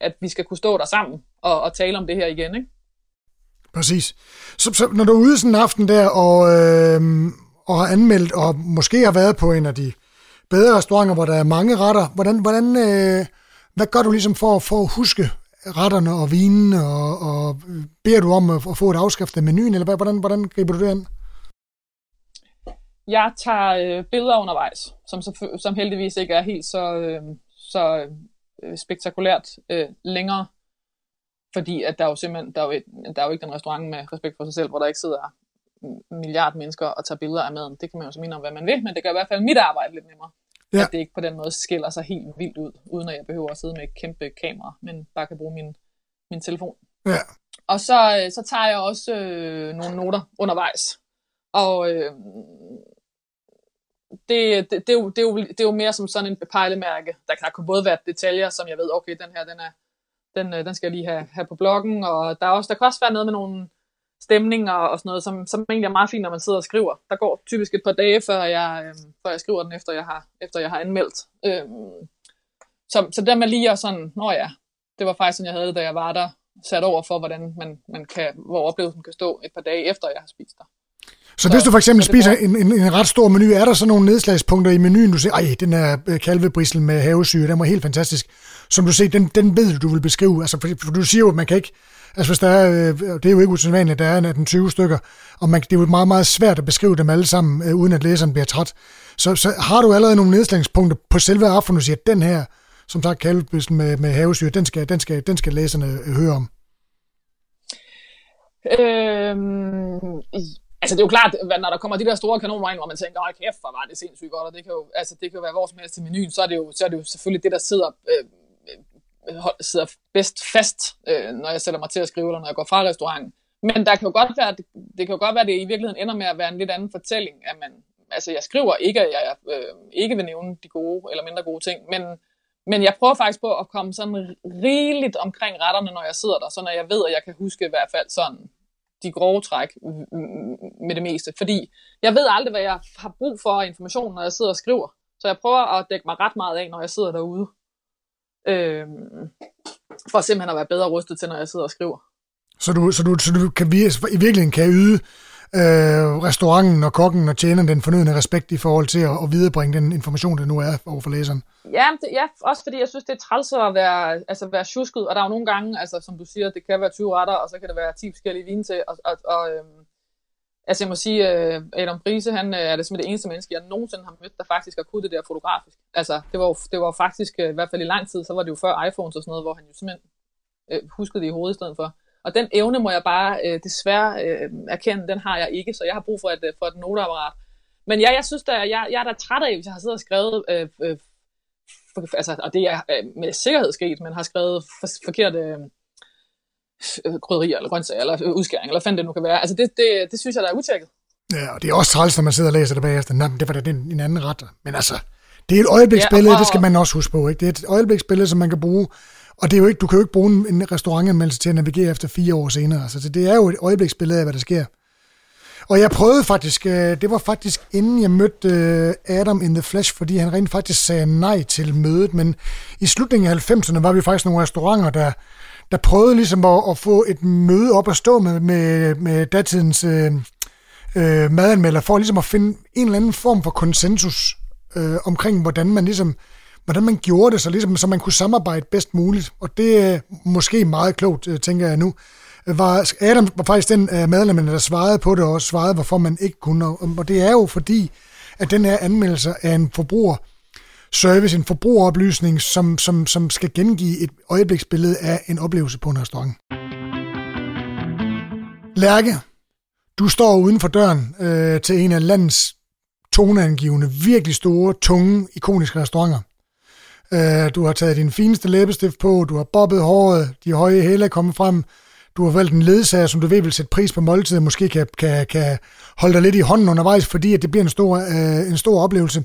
Speaker 2: at vi skal kunne stå der sammen og, og tale om det her igen, ikke?
Speaker 1: Præcis. Så, så når du er ude sådan en aften der, og, øh, og har anmeldt, og måske har været på en af de bedre restauranter, hvor der er mange retter, hvordan, hvordan, øh, hvad gør du ligesom for, for at huske retterne og vinen, og, og beder du om at, at få et afskrift af menuen, eller hvordan, hvordan griber du det an?
Speaker 2: Jeg tager øh, billeder undervejs, som, som heldigvis ikke er helt så, øh, så øh, spektakulært øh, længere, fordi at der er jo simpelthen der er jo, et, der er jo ikke den restaurant med respekt for sig selv, hvor der ikke sidder milliard mennesker og tager billeder af maden. Det kan man jo så mene om, hvad man vil, men det gør i hvert fald mit arbejde lidt nemmere. Ja. At det ikke på den måde skiller sig helt vildt ud, uden at jeg behøver at sidde med et kæmpe kamera, men bare kan bruge min, min telefon.
Speaker 1: Ja.
Speaker 2: Og så, øh, så tager jeg også øh, nogle noter undervejs. Og øh, det, det, det, er jo, det, er jo, det er jo mere som sådan en pejlemærke. Der kan, der både være detaljer, som jeg ved, okay, den her, den, er, den, øh, den skal jeg lige have, have på bloggen, og der, er også, der kan også være noget med nogle stemninger og sådan noget, som, som egentlig er meget fint, når man sidder og skriver. Der går typisk et par dage, før jeg, øh, før jeg skriver den, efter jeg har, efter jeg har anmeldt. Øhm, så, så der med lige at sådan, nå ja, det var faktisk sådan, jeg havde, da jeg var der, sat over for, hvordan man, man kan, hvor oplevelsen kan stå et par dage efter, jeg har spist der.
Speaker 1: Så, så hvis du for eksempel spiser en, en, en ret stor menu, er der så nogle nedslagspunkter i menuen, du siger, ej, den her øh, kalvebrissel med havesyre, den var helt fantastisk. Som du siger, den, den ved du, du vil beskrive. Altså, for, for du siger jo, at man kan ikke, altså hvis der er, øh, det er jo ikke usædvanligt, der er 18-20 stykker, og man, det er jo meget, meget svært at beskrive dem alle sammen, øh, uden at læseren bliver træt. Så, så har du allerede nogle nedslagspunkter på selve aftenen, du siger, at den her, som sagt, kalvebrissel med, med havesyre, den skal, den, skal, den skal læserne høre om.
Speaker 2: Øhm, Altså det er jo klart, når der kommer de der store kanoner ind, hvor man tænker, åh kæft, hvor var det sindssygt godt, og det kan jo, altså, det kan jo være vores som helst til menuen, så er det jo, så er det jo selvfølgelig det, der sidder, øh, øh sidder bedst fast, øh, når jeg sætter mig til at skrive, eller når jeg går fra restauranten. Men der kan jo godt være, det, det kan jo godt være, at det i virkeligheden ender med at være en lidt anden fortælling, at man, altså jeg skriver ikke, at jeg øh, ikke vil nævne de gode eller mindre gode ting, men, men jeg prøver faktisk på at komme sådan rigeligt omkring retterne, når jeg sidder der, så når jeg ved, at jeg kan huske i hvert fald sådan de grove træk med det meste. Fordi jeg ved aldrig, hvad jeg har brug for af information, når jeg sidder og skriver. Så jeg prøver at dække mig ret meget af, når jeg sidder derude. Øhm, for simpelthen at være bedre rustet til, når jeg sidder og skriver.
Speaker 1: Så du, så du, så du kan, i virkeligheden kan yde øh, restauranten og kokken og tjeneren den fornødende respekt i forhold til at, at viderebringe den information, der nu er over for læseren.
Speaker 2: Ja, det, ja, også fordi jeg synes, det er træls at være, altså være tjusket, og der er jo nogle gange, altså som du siger, det kan være 20 retter, og så kan det være 10 forskellige vine til, og, og, og øhm, altså jeg må sige, øh, Adam Prise, han øh, er det simpelthen det eneste menneske, jeg nogensinde har mødt, der faktisk har kunnet det der fotografisk. Altså, det var jo, det var faktisk, øh, i hvert fald i lang tid, så var det jo før iPhones og sådan noget, hvor han jo simpelthen øh, huskede det i hovedet i stedet for. Og den evne må jeg bare øh, desværre øh, erkende, den har jeg ikke, så jeg har brug for et, for et noteapparat. Men ja, jeg synes da, jeg, jeg er da træt af, hvis jeg har siddet og skrevet, øh, øh, for, altså, og det er øh, med sikkerhed sket, men har skrevet for, forkerte øh, krydderier, eller grøntsager, eller øh, udskæring, eller hvad det nu kan være. Altså det, det, det synes jeg, der er utjekket.
Speaker 1: Ja, og det er også træls, når man sidder og læser det bagefter. Nej, det var da en, en anden ret. Men altså, det er et øjebliksbillede, ja, og, det skal man også huske på. Ikke? Det er et øjebliksbillede, som man kan bruge og det er jo ikke, du kan jo ikke bruge en restaurantanmeldelse til at navigere efter fire år senere. Altså, Så det er jo et øjebliksbillede af, hvad der sker. Og jeg prøvede faktisk, øh, det var faktisk inden jeg mødte øh, Adam in the Flesh, fordi han rent faktisk sagde nej til mødet, men i slutningen af 90'erne var vi faktisk nogle restauranter, der, der prøvede ligesom at, at få et møde op at stå med, med, med datidens øh, øh, madanmelder, for ligesom at finde en eller anden form for konsensus øh, omkring, hvordan man ligesom hvordan man gjorde det, så, ligesom, så man kunne samarbejde bedst muligt. Og det er måske meget klogt, øh, tænker jeg nu. Var, Adam var faktisk den medlem, der svarede på det, og svarede, hvorfor man ikke kunne. Og det er jo fordi, at den her anmeldelse af en forbruger service, en forbrugeroplysning, som, som, som skal gengive et øjebliksbillede af en oplevelse på en restaurant. Lærke, du står uden for døren øh, til en af landets toneangivende, virkelig store, tunge, ikoniske restauranter. Øh, du har taget din fineste læbestift på, du har bobbet håret, de høje hæle er kommet frem, du har valgt en ledsager, som du ved vil sætte pris på måltidet, måske kan, kan, kan holde dig lidt i hånden undervejs, fordi at det bliver en stor, øh, en stor oplevelse.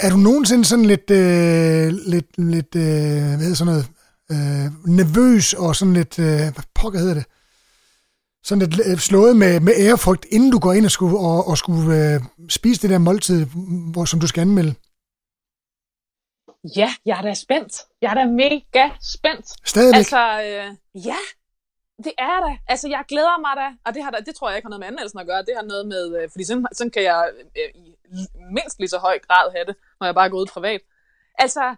Speaker 1: Er du nogensinde sådan lidt, øh, lidt, lidt øh, hvad hedder sådan noget, øh, nervøs og sådan lidt, øh, hvad pokker hedder det? Sådan lidt øh, slået med, med ærefrygt, inden du går ind og skulle, og, og skulle øh, spise det der måltid, hvor, som du skal anmelde?
Speaker 2: Ja, jeg er da spændt. Jeg er da mega spændt.
Speaker 1: Stadigvæk?
Speaker 2: Altså, øh, ja, det er da. Altså, jeg glæder mig da, og det, har da, det tror jeg ikke har noget med anmeldelsen at gøre. Det har noget med, øh, fordi sådan, sådan kan jeg øh, i mindst lige så høj grad have det, når jeg bare går ud privat. Altså,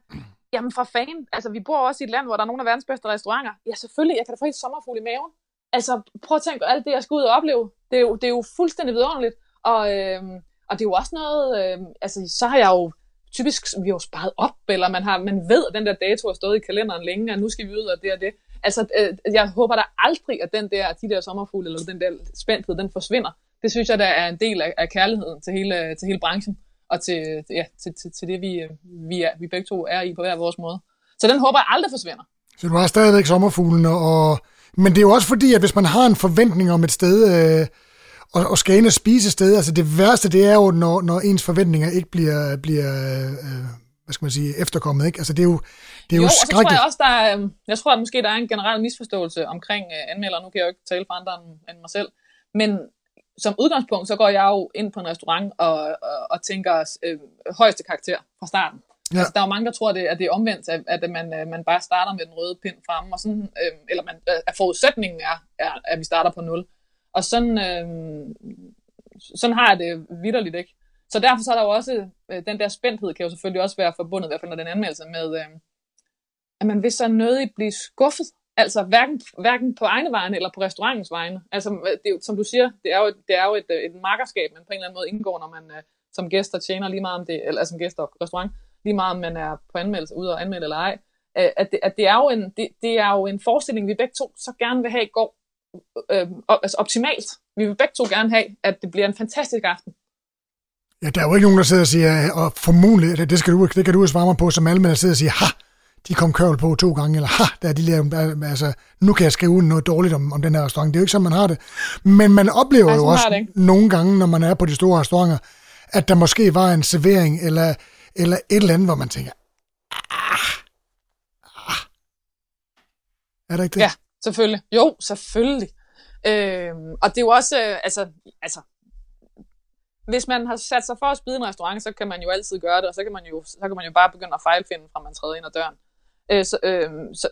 Speaker 2: jamen fra fan, altså vi bor også i et land, hvor der er nogle af verdens bedste restauranter. Ja, selvfølgelig, jeg kan da få et sommerfugl i maven. Altså, prøv at tænke på alt det, jeg skal ud og opleve. Det er jo, det er jo fuldstændig vidunderligt. Og, øh, og det er jo også noget, øh, altså så har jeg jo typisk vi har jo sparet op, eller man, har, man ved, at den der dato har stået i kalenderen længe, og nu skal vi ud og det og det. Altså, øh, jeg håber da aldrig, at den der, de der sommerfugle, eller den der spændthed, den forsvinder. Det synes jeg, der er en del af, af kærligheden til hele, til hele branchen, og til, ja, til, til, til det, vi, øh, vi, er, vi begge to er i på hver vores måde. Så den håber jeg aldrig forsvinder.
Speaker 1: Så du har stadigvæk sommerfuglene, og... men det er jo også fordi, at hvis man har en forventning om et sted, øh, og, og skal ind og spise sted. Altså det værste, det er jo, når, når ens forventninger ikke bliver, bliver øh, hvad skal man sige, efterkommet. Ikke? Altså det er jo, det er jo, jo
Speaker 2: skrækkeligt. tror jeg også, der er, øhm, jeg tror, at måske der er en generel misforståelse omkring øh, anmelder. Nu kan jeg jo ikke tale for andre end, end mig selv. Men som udgangspunkt, så går jeg jo ind på en restaurant og, og, og tænker øh, højeste karakter fra starten. Ja. Altså, der er jo mange, der tror, at det, at det er omvendt, at, at man, øh, man bare starter med den røde pind fremme, og sådan, øh, eller man, at forudsætningen er, er, at vi starter på nul. Og sådan, øh, sådan har jeg det vidderligt ikke. Så derfor så er der jo også, øh, den der spændthed kan jo selvfølgelig også være forbundet, i hvert fald når den anmeldelse med, øh, at man vil så nødigt blive skuffet. Altså hverken, hverken på egne vegne eller på restaurantens vegne. Altså det er jo, som du siger, det er jo, det er jo et, et markerskab, man på en eller anden måde indgår, når man øh, som gæster tjener lige meget om det, eller altså, som gæster og restaurant, lige meget om man er på anmeldelse, ude og anmelde eller ej. Øh, at det, at det, er jo en, det, det er jo en forestilling, vi begge to så gerne vil have i går øh, altså optimalt. Vi vil begge to gerne have, at det bliver en fantastisk aften.
Speaker 1: Ja, der er jo ikke nogen, der sidder og siger, og formodentlig, det, det, skal du, det kan du svare mig på, som alle der sidder og siger, ha, de kom kørvel på to gange, eller ha, der er de der, altså, nu kan jeg skrive noget dårligt om, om den her restaurant. Det er jo ikke sådan, man har det. Men man oplever ja, jo også nogle gange, når man er på de store restauranter, at der måske var en servering, eller, eller et eller andet, hvor man tænker, ah, ah. Er der ikke det?
Speaker 2: Ja, Selvfølgelig. Jo, selvfølgelig. Øh, og det er jo også, øh, altså, altså, hvis man har sat sig for at spide en restaurant, så kan man jo altid gøre det, og så kan man jo, så kan man jo bare begynde at fejlfinde, fra man træder ind ad døren. Øh, så, øh, så,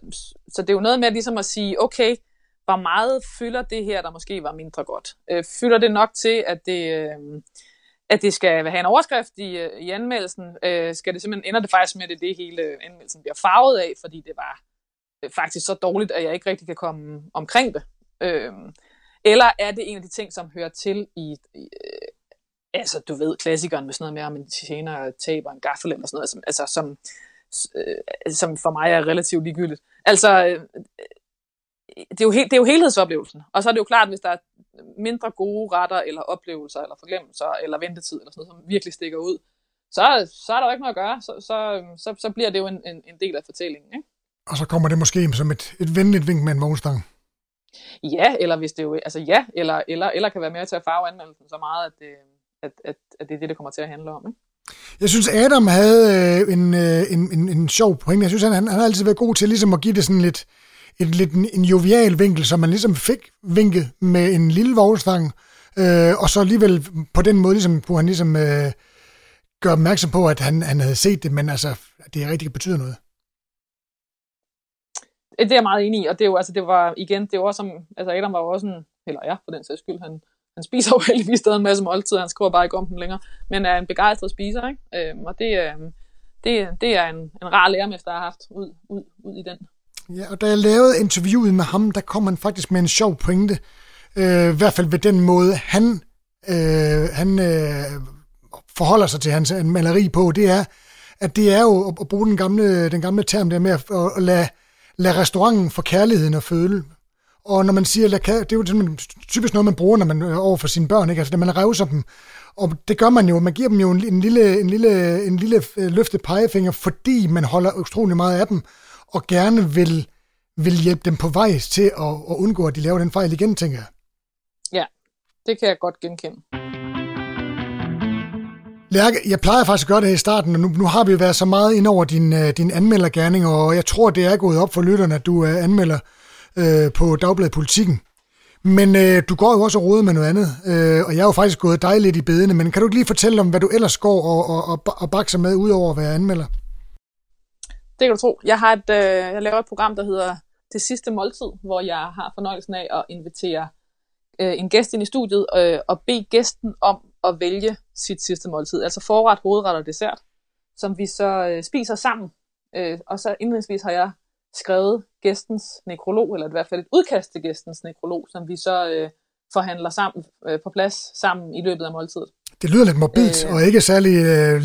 Speaker 2: så det er jo noget med ligesom at sige, okay, hvor meget fylder det her, der måske var mindre godt? Øh, fylder det nok til, at det, øh, at det skal have en overskrift i, øh, i anmeldelsen? Øh, skal det simpelthen, ender det faktisk med, at det, det hele anmeldelsen bliver farvet af, fordi det var Øh, faktisk så dårligt, at jeg ikke rigtig kan komme omkring det? Øh, eller er det en af de ting, som hører til i, i øh, altså du ved, klassikeren med sådan noget med, om en tjener taber en gaffel eller sådan noget, som, altså som, øh, som for mig er relativt ligegyldigt. Altså, øh, det, er jo he, det er jo helhedsoplevelsen. Og så er det jo klart, hvis der er mindre gode retter, eller oplevelser, eller forglemmelser, eller ventetid, eller sådan noget, som virkelig stikker ud, så, så er der jo ikke noget at gøre. Så, så, så, så bliver det jo en, en, en del af fortællingen. Ikke?
Speaker 1: Og så kommer det måske som et, et venligt vink med en vognstang.
Speaker 2: Ja, eller hvis det jo, altså ja, eller, eller, eller kan være med til at farve anmeldelsen så meget, at det, at, at, at det er det, det kommer til at handle om. Ikke?
Speaker 1: Jeg synes, Adam havde øh, en, øh, en, en, en sjov pointe. Jeg synes, han, han har altid været god til ligesom at give det sådan lidt, et, lidt en, en jovial vinkel, så man ligesom fik vinket med en lille vognstang, øh, og så alligevel på den måde ligesom, kunne han ligesom øh, gøre opmærksom på, at han, han havde set det, men altså, det rigtig betyder noget.
Speaker 2: Det er jeg meget enig i, og det er jo, altså, det var, igen, det var som, altså Adam var jo også en, eller ja, for den sags skyld, han, han spiser jo heldigvis stadig en masse måltider, han skriver bare ikke om dem længere, men er en begejstret spiser, ikke? Øhm, og det, øhm, det, det er en, en rar lærermester, jeg har haft ud, ud, ud i den.
Speaker 1: Ja, og da jeg lavede interviewet med ham, der kom han faktisk med en sjov pointe, øh, i hvert fald ved den måde, han, øh, han øh, forholder sig til hans øh, maleri på, det er, at det er jo at bruge den gamle, den gamle term der med at, at lade, lad restauranten for kærligheden og føle. Og når man siger, det er jo typisk noget, man bruger, når man øh, over for sine børn, ikke? Altså, når man revser dem. Og det gør man jo, man giver dem jo en, en lille, en lille, en lille øh, løftet pegefinger, fordi man holder utrolig meget af dem, og gerne vil, vil hjælpe dem på vej til at, at undgå, at de laver den fejl igen, tænker jeg.
Speaker 2: Ja, det kan jeg godt genkende.
Speaker 1: Lærke, jeg plejer faktisk at gøre det her i starten, og nu, nu har vi været så meget ind over din, øh, din anmeldergærning, og jeg tror, det er gået op for lytterne, at du er anmelder øh, på Dagbladet Politikken. Men øh, du går jo også og med noget andet, øh, og jeg er jo faktisk gået dig lidt i bedene, men kan du ikke lige fortælle om, hvad du ellers går og, og, og, og bakser med, udover at være anmelder?
Speaker 2: Det kan du tro. Jeg, har et, øh, jeg laver et program, der hedder Det sidste måltid, hvor jeg har fornøjelsen af at invitere øh, en gæst ind i studiet øh, og bede gæsten om at vælge sit sidste måltid. Altså forret, hovedret og dessert, som vi så øh, spiser sammen. Øh, og så indledningsvis har jeg skrevet gæstens nekrolog, eller i hvert fald et udkast til gæstens nekrolog, som vi så øh, forhandler sammen øh, på plads sammen i løbet af måltidet.
Speaker 1: Det lyder lidt morbidt, øh, og ikke særlig... Øh,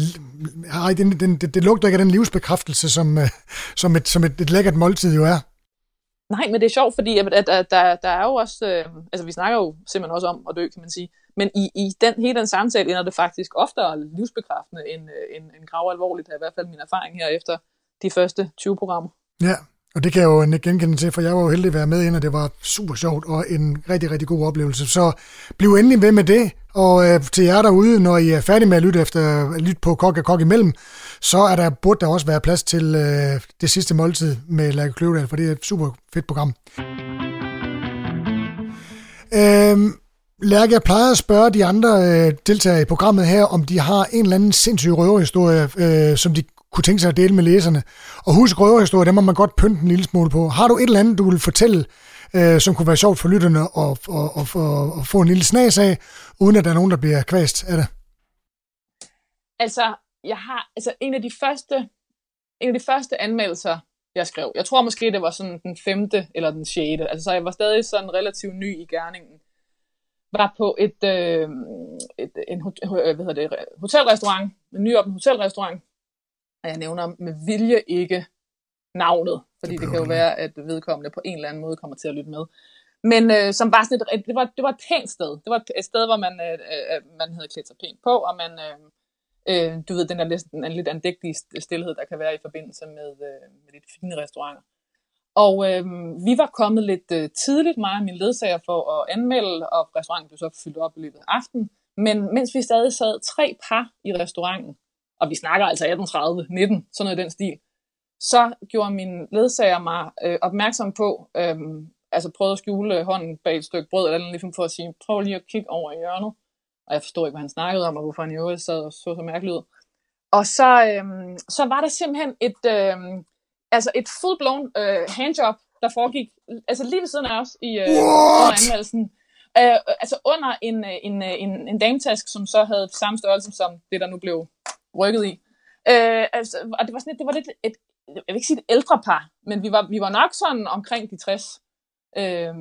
Speaker 1: ej, den, den, det, det lugter ikke af den livsbekræftelse, som, øh, som, et, som et, et lækkert måltid jo er.
Speaker 2: Nej, men det er sjovt, fordi at, at, at der, der er jo også... Øh, altså, vi snakker jo simpelthen også om at dø, kan man sige. Men i, i den, hele den samtale ender det faktisk oftere livsbekræftende end, øh, end, end grav alvorligt, er i hvert fald min erfaring her efter de første 20 programmer.
Speaker 1: Ja, og det kan jeg jo genkende til, for jeg var jo heldig at være med ind, og det var super sjovt og en rigtig, rigtig god oplevelse. Så bliv endelig ved med det, og øh, til jer derude, når I er færdige med at lytte, efter, at lytte på Kok og Kok imellem, så er der, burde der også være plads til øh, det sidste måltid med Lærke Kløvedal, for det er et super fedt program. Øh, Lærke, jeg plejer at spørge de andre øh, deltagere i programmet her, om de har en eller anden sindssyg røverhistorie, øh, som de kunne tænke sig at dele med læserne. Og husk røverhistorie, dem må man godt pynte en lille smule på. Har du et eller andet, du vil fortælle, øh, som kunne være sjovt for lytterne og, og, og, og, få en lille snas af, uden at der er nogen, der bliver kvæst af det?
Speaker 2: Altså, jeg har altså en af de første, en af de første anmeldelser, jeg skrev. Jeg tror måske, det var sådan den femte eller den sjette. Altså, så jeg var stadig sådan relativt ny i gerningen. Var på et, øh, et en, hvad hedder det, hotelrestaurant, en nyåbnet hotelrestaurant, og jeg nævner med vilje ikke navnet, fordi det, det kan jo være, at vedkommende på en eller anden måde kommer til at lytte med. Men øh, som var sådan et, det var, det var et pænt sted. Det var et sted, hvor man, øh, øh, man havde klædt sig pænt på, og man, øh, øh, du ved, den der lidt, den lidt andægtige stillhed, der kan være i forbindelse med, øh, med lidt fine restauranter. Og øh, vi var kommet lidt øh, tidligt, mig og min ledsager, for at anmelde, og restauranten blev så fyldt op i løbet af aftenen. Men mens vi stadig sad tre par i restauranten, og vi snakker altså 1830, 19, sådan noget i den stil, så gjorde min ledsager mig øh, opmærksom på, øh, altså prøvede at skjule hånden bag et stykke brød, eller ligesom for at sige, prøv lige at kigge over i hjørnet. Og jeg forstod ikke, hvad han snakkede om, og hvorfor han i øvrigt sad og så så mærkeligt ud. Og så, øh, så var der simpelthen et, øh, altså et full-blown øh, handjob der foregik altså lige ved siden af os i øh, under anmeldelsen. Øh, altså under en, øh, en, øh, en, en dametask, som så havde samme størrelse som det, der nu blev rykket i. Øh, altså, og det var, sådan, det var lidt et, jeg vil ikke sige et ældre par, men vi var, vi var nok sådan omkring de 60. Øh,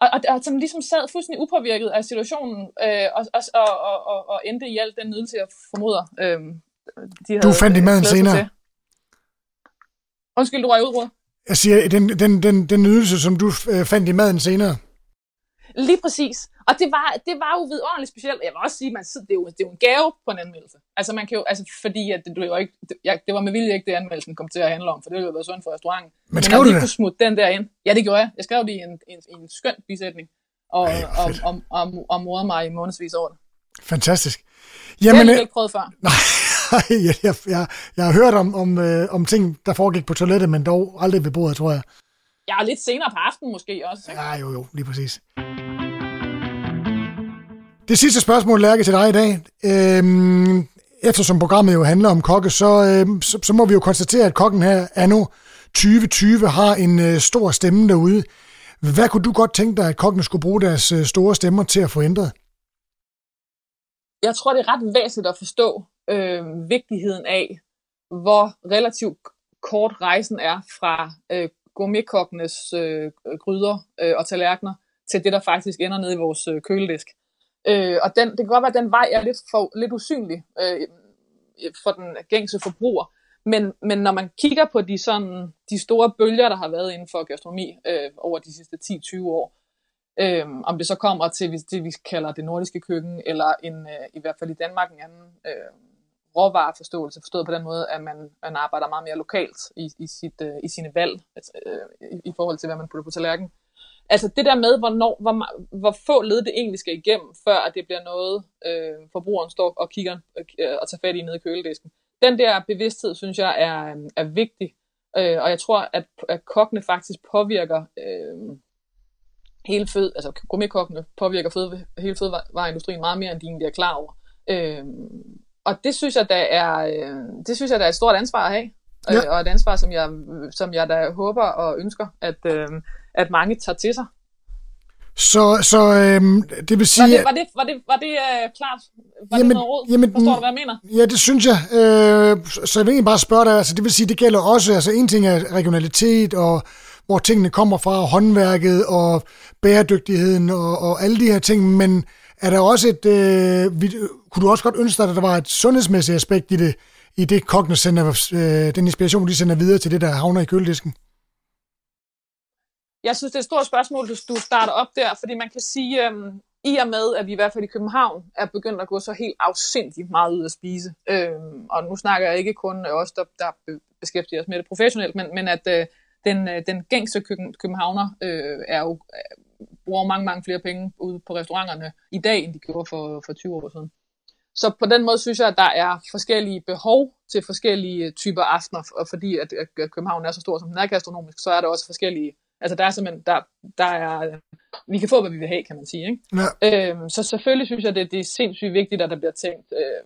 Speaker 2: og, og, og som ligesom sad fuldstændig upåvirket af situationen, øh, og, og, og, og, og endte i alt den nydelse, jeg formoder. Øh,
Speaker 1: de havde, du fandt i maden senere. Til.
Speaker 2: Undskyld, du røg ud, Rode.
Speaker 1: Jeg siger, den, den, den, den nydelse, som du øh, fandt i maden senere.
Speaker 2: Lige præcis. Og det var, det var jo vidunderligt specielt. Jeg vil også sige, man, det, er jo, det er jo en gave på en anmeldelse. Altså, man kan jo, altså fordi at det, det, var ikke, det, jeg, det var med vilje ikke det, anmeldelsen kom til at handle om, for det ville jo være sundt for restauranten.
Speaker 1: Men skrev du det?
Speaker 2: kunne smutte den der ind. Ja, det gjorde jeg. Jeg skrev det i en, en, en skøn bisætning, og, Ej, og, og, og, og morede mig i månedsvis over det.
Speaker 1: Fantastisk.
Speaker 2: Jamen, det har jeg ikke prøvet før.
Speaker 1: Nej, jeg, jeg, jeg, jeg har hørt om, om, øh, om ting, der foregik på toilettet, men dog aldrig ved bordet, tror jeg.
Speaker 2: Ja, lidt senere på aftenen måske også.
Speaker 1: Ikke? Ja, jo, jo, lige præcis. Det sidste spørgsmål, Lærke, til dig i dag. Øhm, eftersom programmet jo handler om kokke, så, øhm, så, så må vi jo konstatere, at kokken her anno 2020 har en øh, stor stemme derude. Hvad kunne du godt tænke dig, at kokkene skulle bruge deres øh, store stemmer til at få ændret?
Speaker 2: Jeg tror, det er ret væsentligt at forstå øh, vigtigheden af, hvor relativt kort rejsen er fra øh, gourmetkokkenes øh, gryder øh, og tallerkener til det, der faktisk ender nede i vores øh, køledisk. Øh, og den, det kan godt være, at den vej er lidt, for, lidt usynlig øh, for den gængse forbruger. Men, men når man kigger på de, sådan, de store bølger, der har været inden for gastronomi øh, over de sidste 10-20 år, øh, om det så kommer til det, vi kalder det nordiske køkken, eller en, øh, i hvert fald i Danmark en anden øh, råvareforståelse, forstået på den måde, at man, man arbejder meget mere lokalt i, i, sit, øh, i sine valg, altså, øh, i, i forhold til, hvad man putter på tallerkenen. Altså det der med, hvornår, hvor, hvor få led det egentlig skal igennem, før at det bliver noget, øh, forbrugeren står og kigger øh, og tager fat i nede i køledisken. Den der bevidsthed, synes jeg, er, øh, er vigtig. Øh, og jeg tror, at, at kokkene faktisk påvirker øh, hele fød, altså gourmetkokkene påvirker fød, hele fødevareindustrien meget mere, end de egentlig er klar over. Øh, og det synes jeg, der er, øh, det synes jeg, der er et stort ansvar at have. Ja. Øh, og et ansvar, som jeg, som jeg da håber og ønsker, at, øh, at mange tager til sig.
Speaker 1: Så, så øhm, det vil sige... Var
Speaker 2: det, var det, var det, var det øh, klart? Var jamen, det noget råd? Jamen, Forstår du, hvad jeg mener?
Speaker 1: Ja, det synes jeg. Øh, så jeg vil egentlig bare spørge dig, altså det vil sige, det gælder også, altså en ting er regionalitet, og hvor tingene kommer fra, håndværket og bæredygtigheden og, og alle de her ting, men er der også et, øh, kunne du også godt ønske dig, at der var et sundhedsmæssigt aspekt i det, i det kokkene sender, øh, den inspiration, de sender videre til det, der havner i køledisken?
Speaker 2: Jeg synes, det er et stort spørgsmål, du, du starter op der, fordi man kan sige, øhm, i og med, at vi i hvert fald i København er begyndt at gå så helt afsindigt meget ud at spise, øhm, og nu snakker jeg ikke kun os, der, der beskæftiger os med det professionelt, men, men at øh, den, øh, den gængse københavner øh, er jo, øh, bruger mange, mange flere penge ude på restauranterne i dag, end de gjorde for, for 20 år siden. Så på den måde synes jeg, at der er forskellige behov til forskellige typer aftener, og fordi at, at København er så stor, som den er gastronomisk, så er der også forskellige Altså der er simpelthen, der, der er, vi kan få, hvad vi vil have, kan man sige. Ikke? Ja. Øhm, så selvfølgelig synes jeg, det, det er sindssygt vigtigt, at der bliver tænkt øh,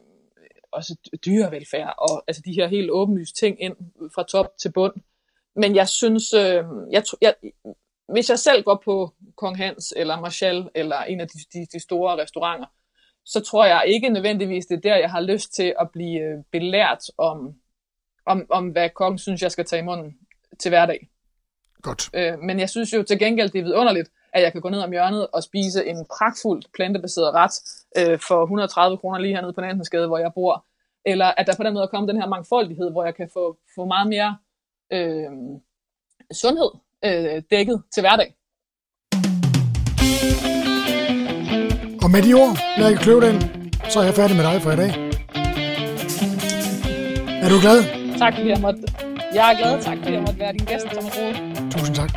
Speaker 2: også dyrevelfærd, og altså de her helt åbenlyse ting ind fra top til bund. Men jeg synes, øh, jeg, jeg, hvis jeg selv går på Kong Hans, eller Marshall, eller en af de, de, de store restauranter, så tror jeg ikke nødvendigvis, det er der, jeg har lyst til at blive øh, belært om, om, om hvad kongen synes, jeg skal tage i munden til hverdag.
Speaker 1: Godt.
Speaker 2: Øh, men jeg synes jo til gengæld, det er vidunderligt, at jeg kan gå ned om hjørnet og spise en pragtfuld plantebaseret ret øh, for 130 kroner lige hernede på Nansensgade, hvor jeg bor. Eller at der på den måde kommer den her mangfoldighed, hvor jeg kan få, få meget mere øh, sundhed øh, dækket til hverdag.
Speaker 1: Og med de ord, Lærke Kløvedal, så er jeg færdig med dig for i dag. Er du glad?
Speaker 2: Tak fordi jeg måtte jeg er glad. Tak fordi jeg måtte være din gæst, Thomas Rode.
Speaker 1: Tusind tak.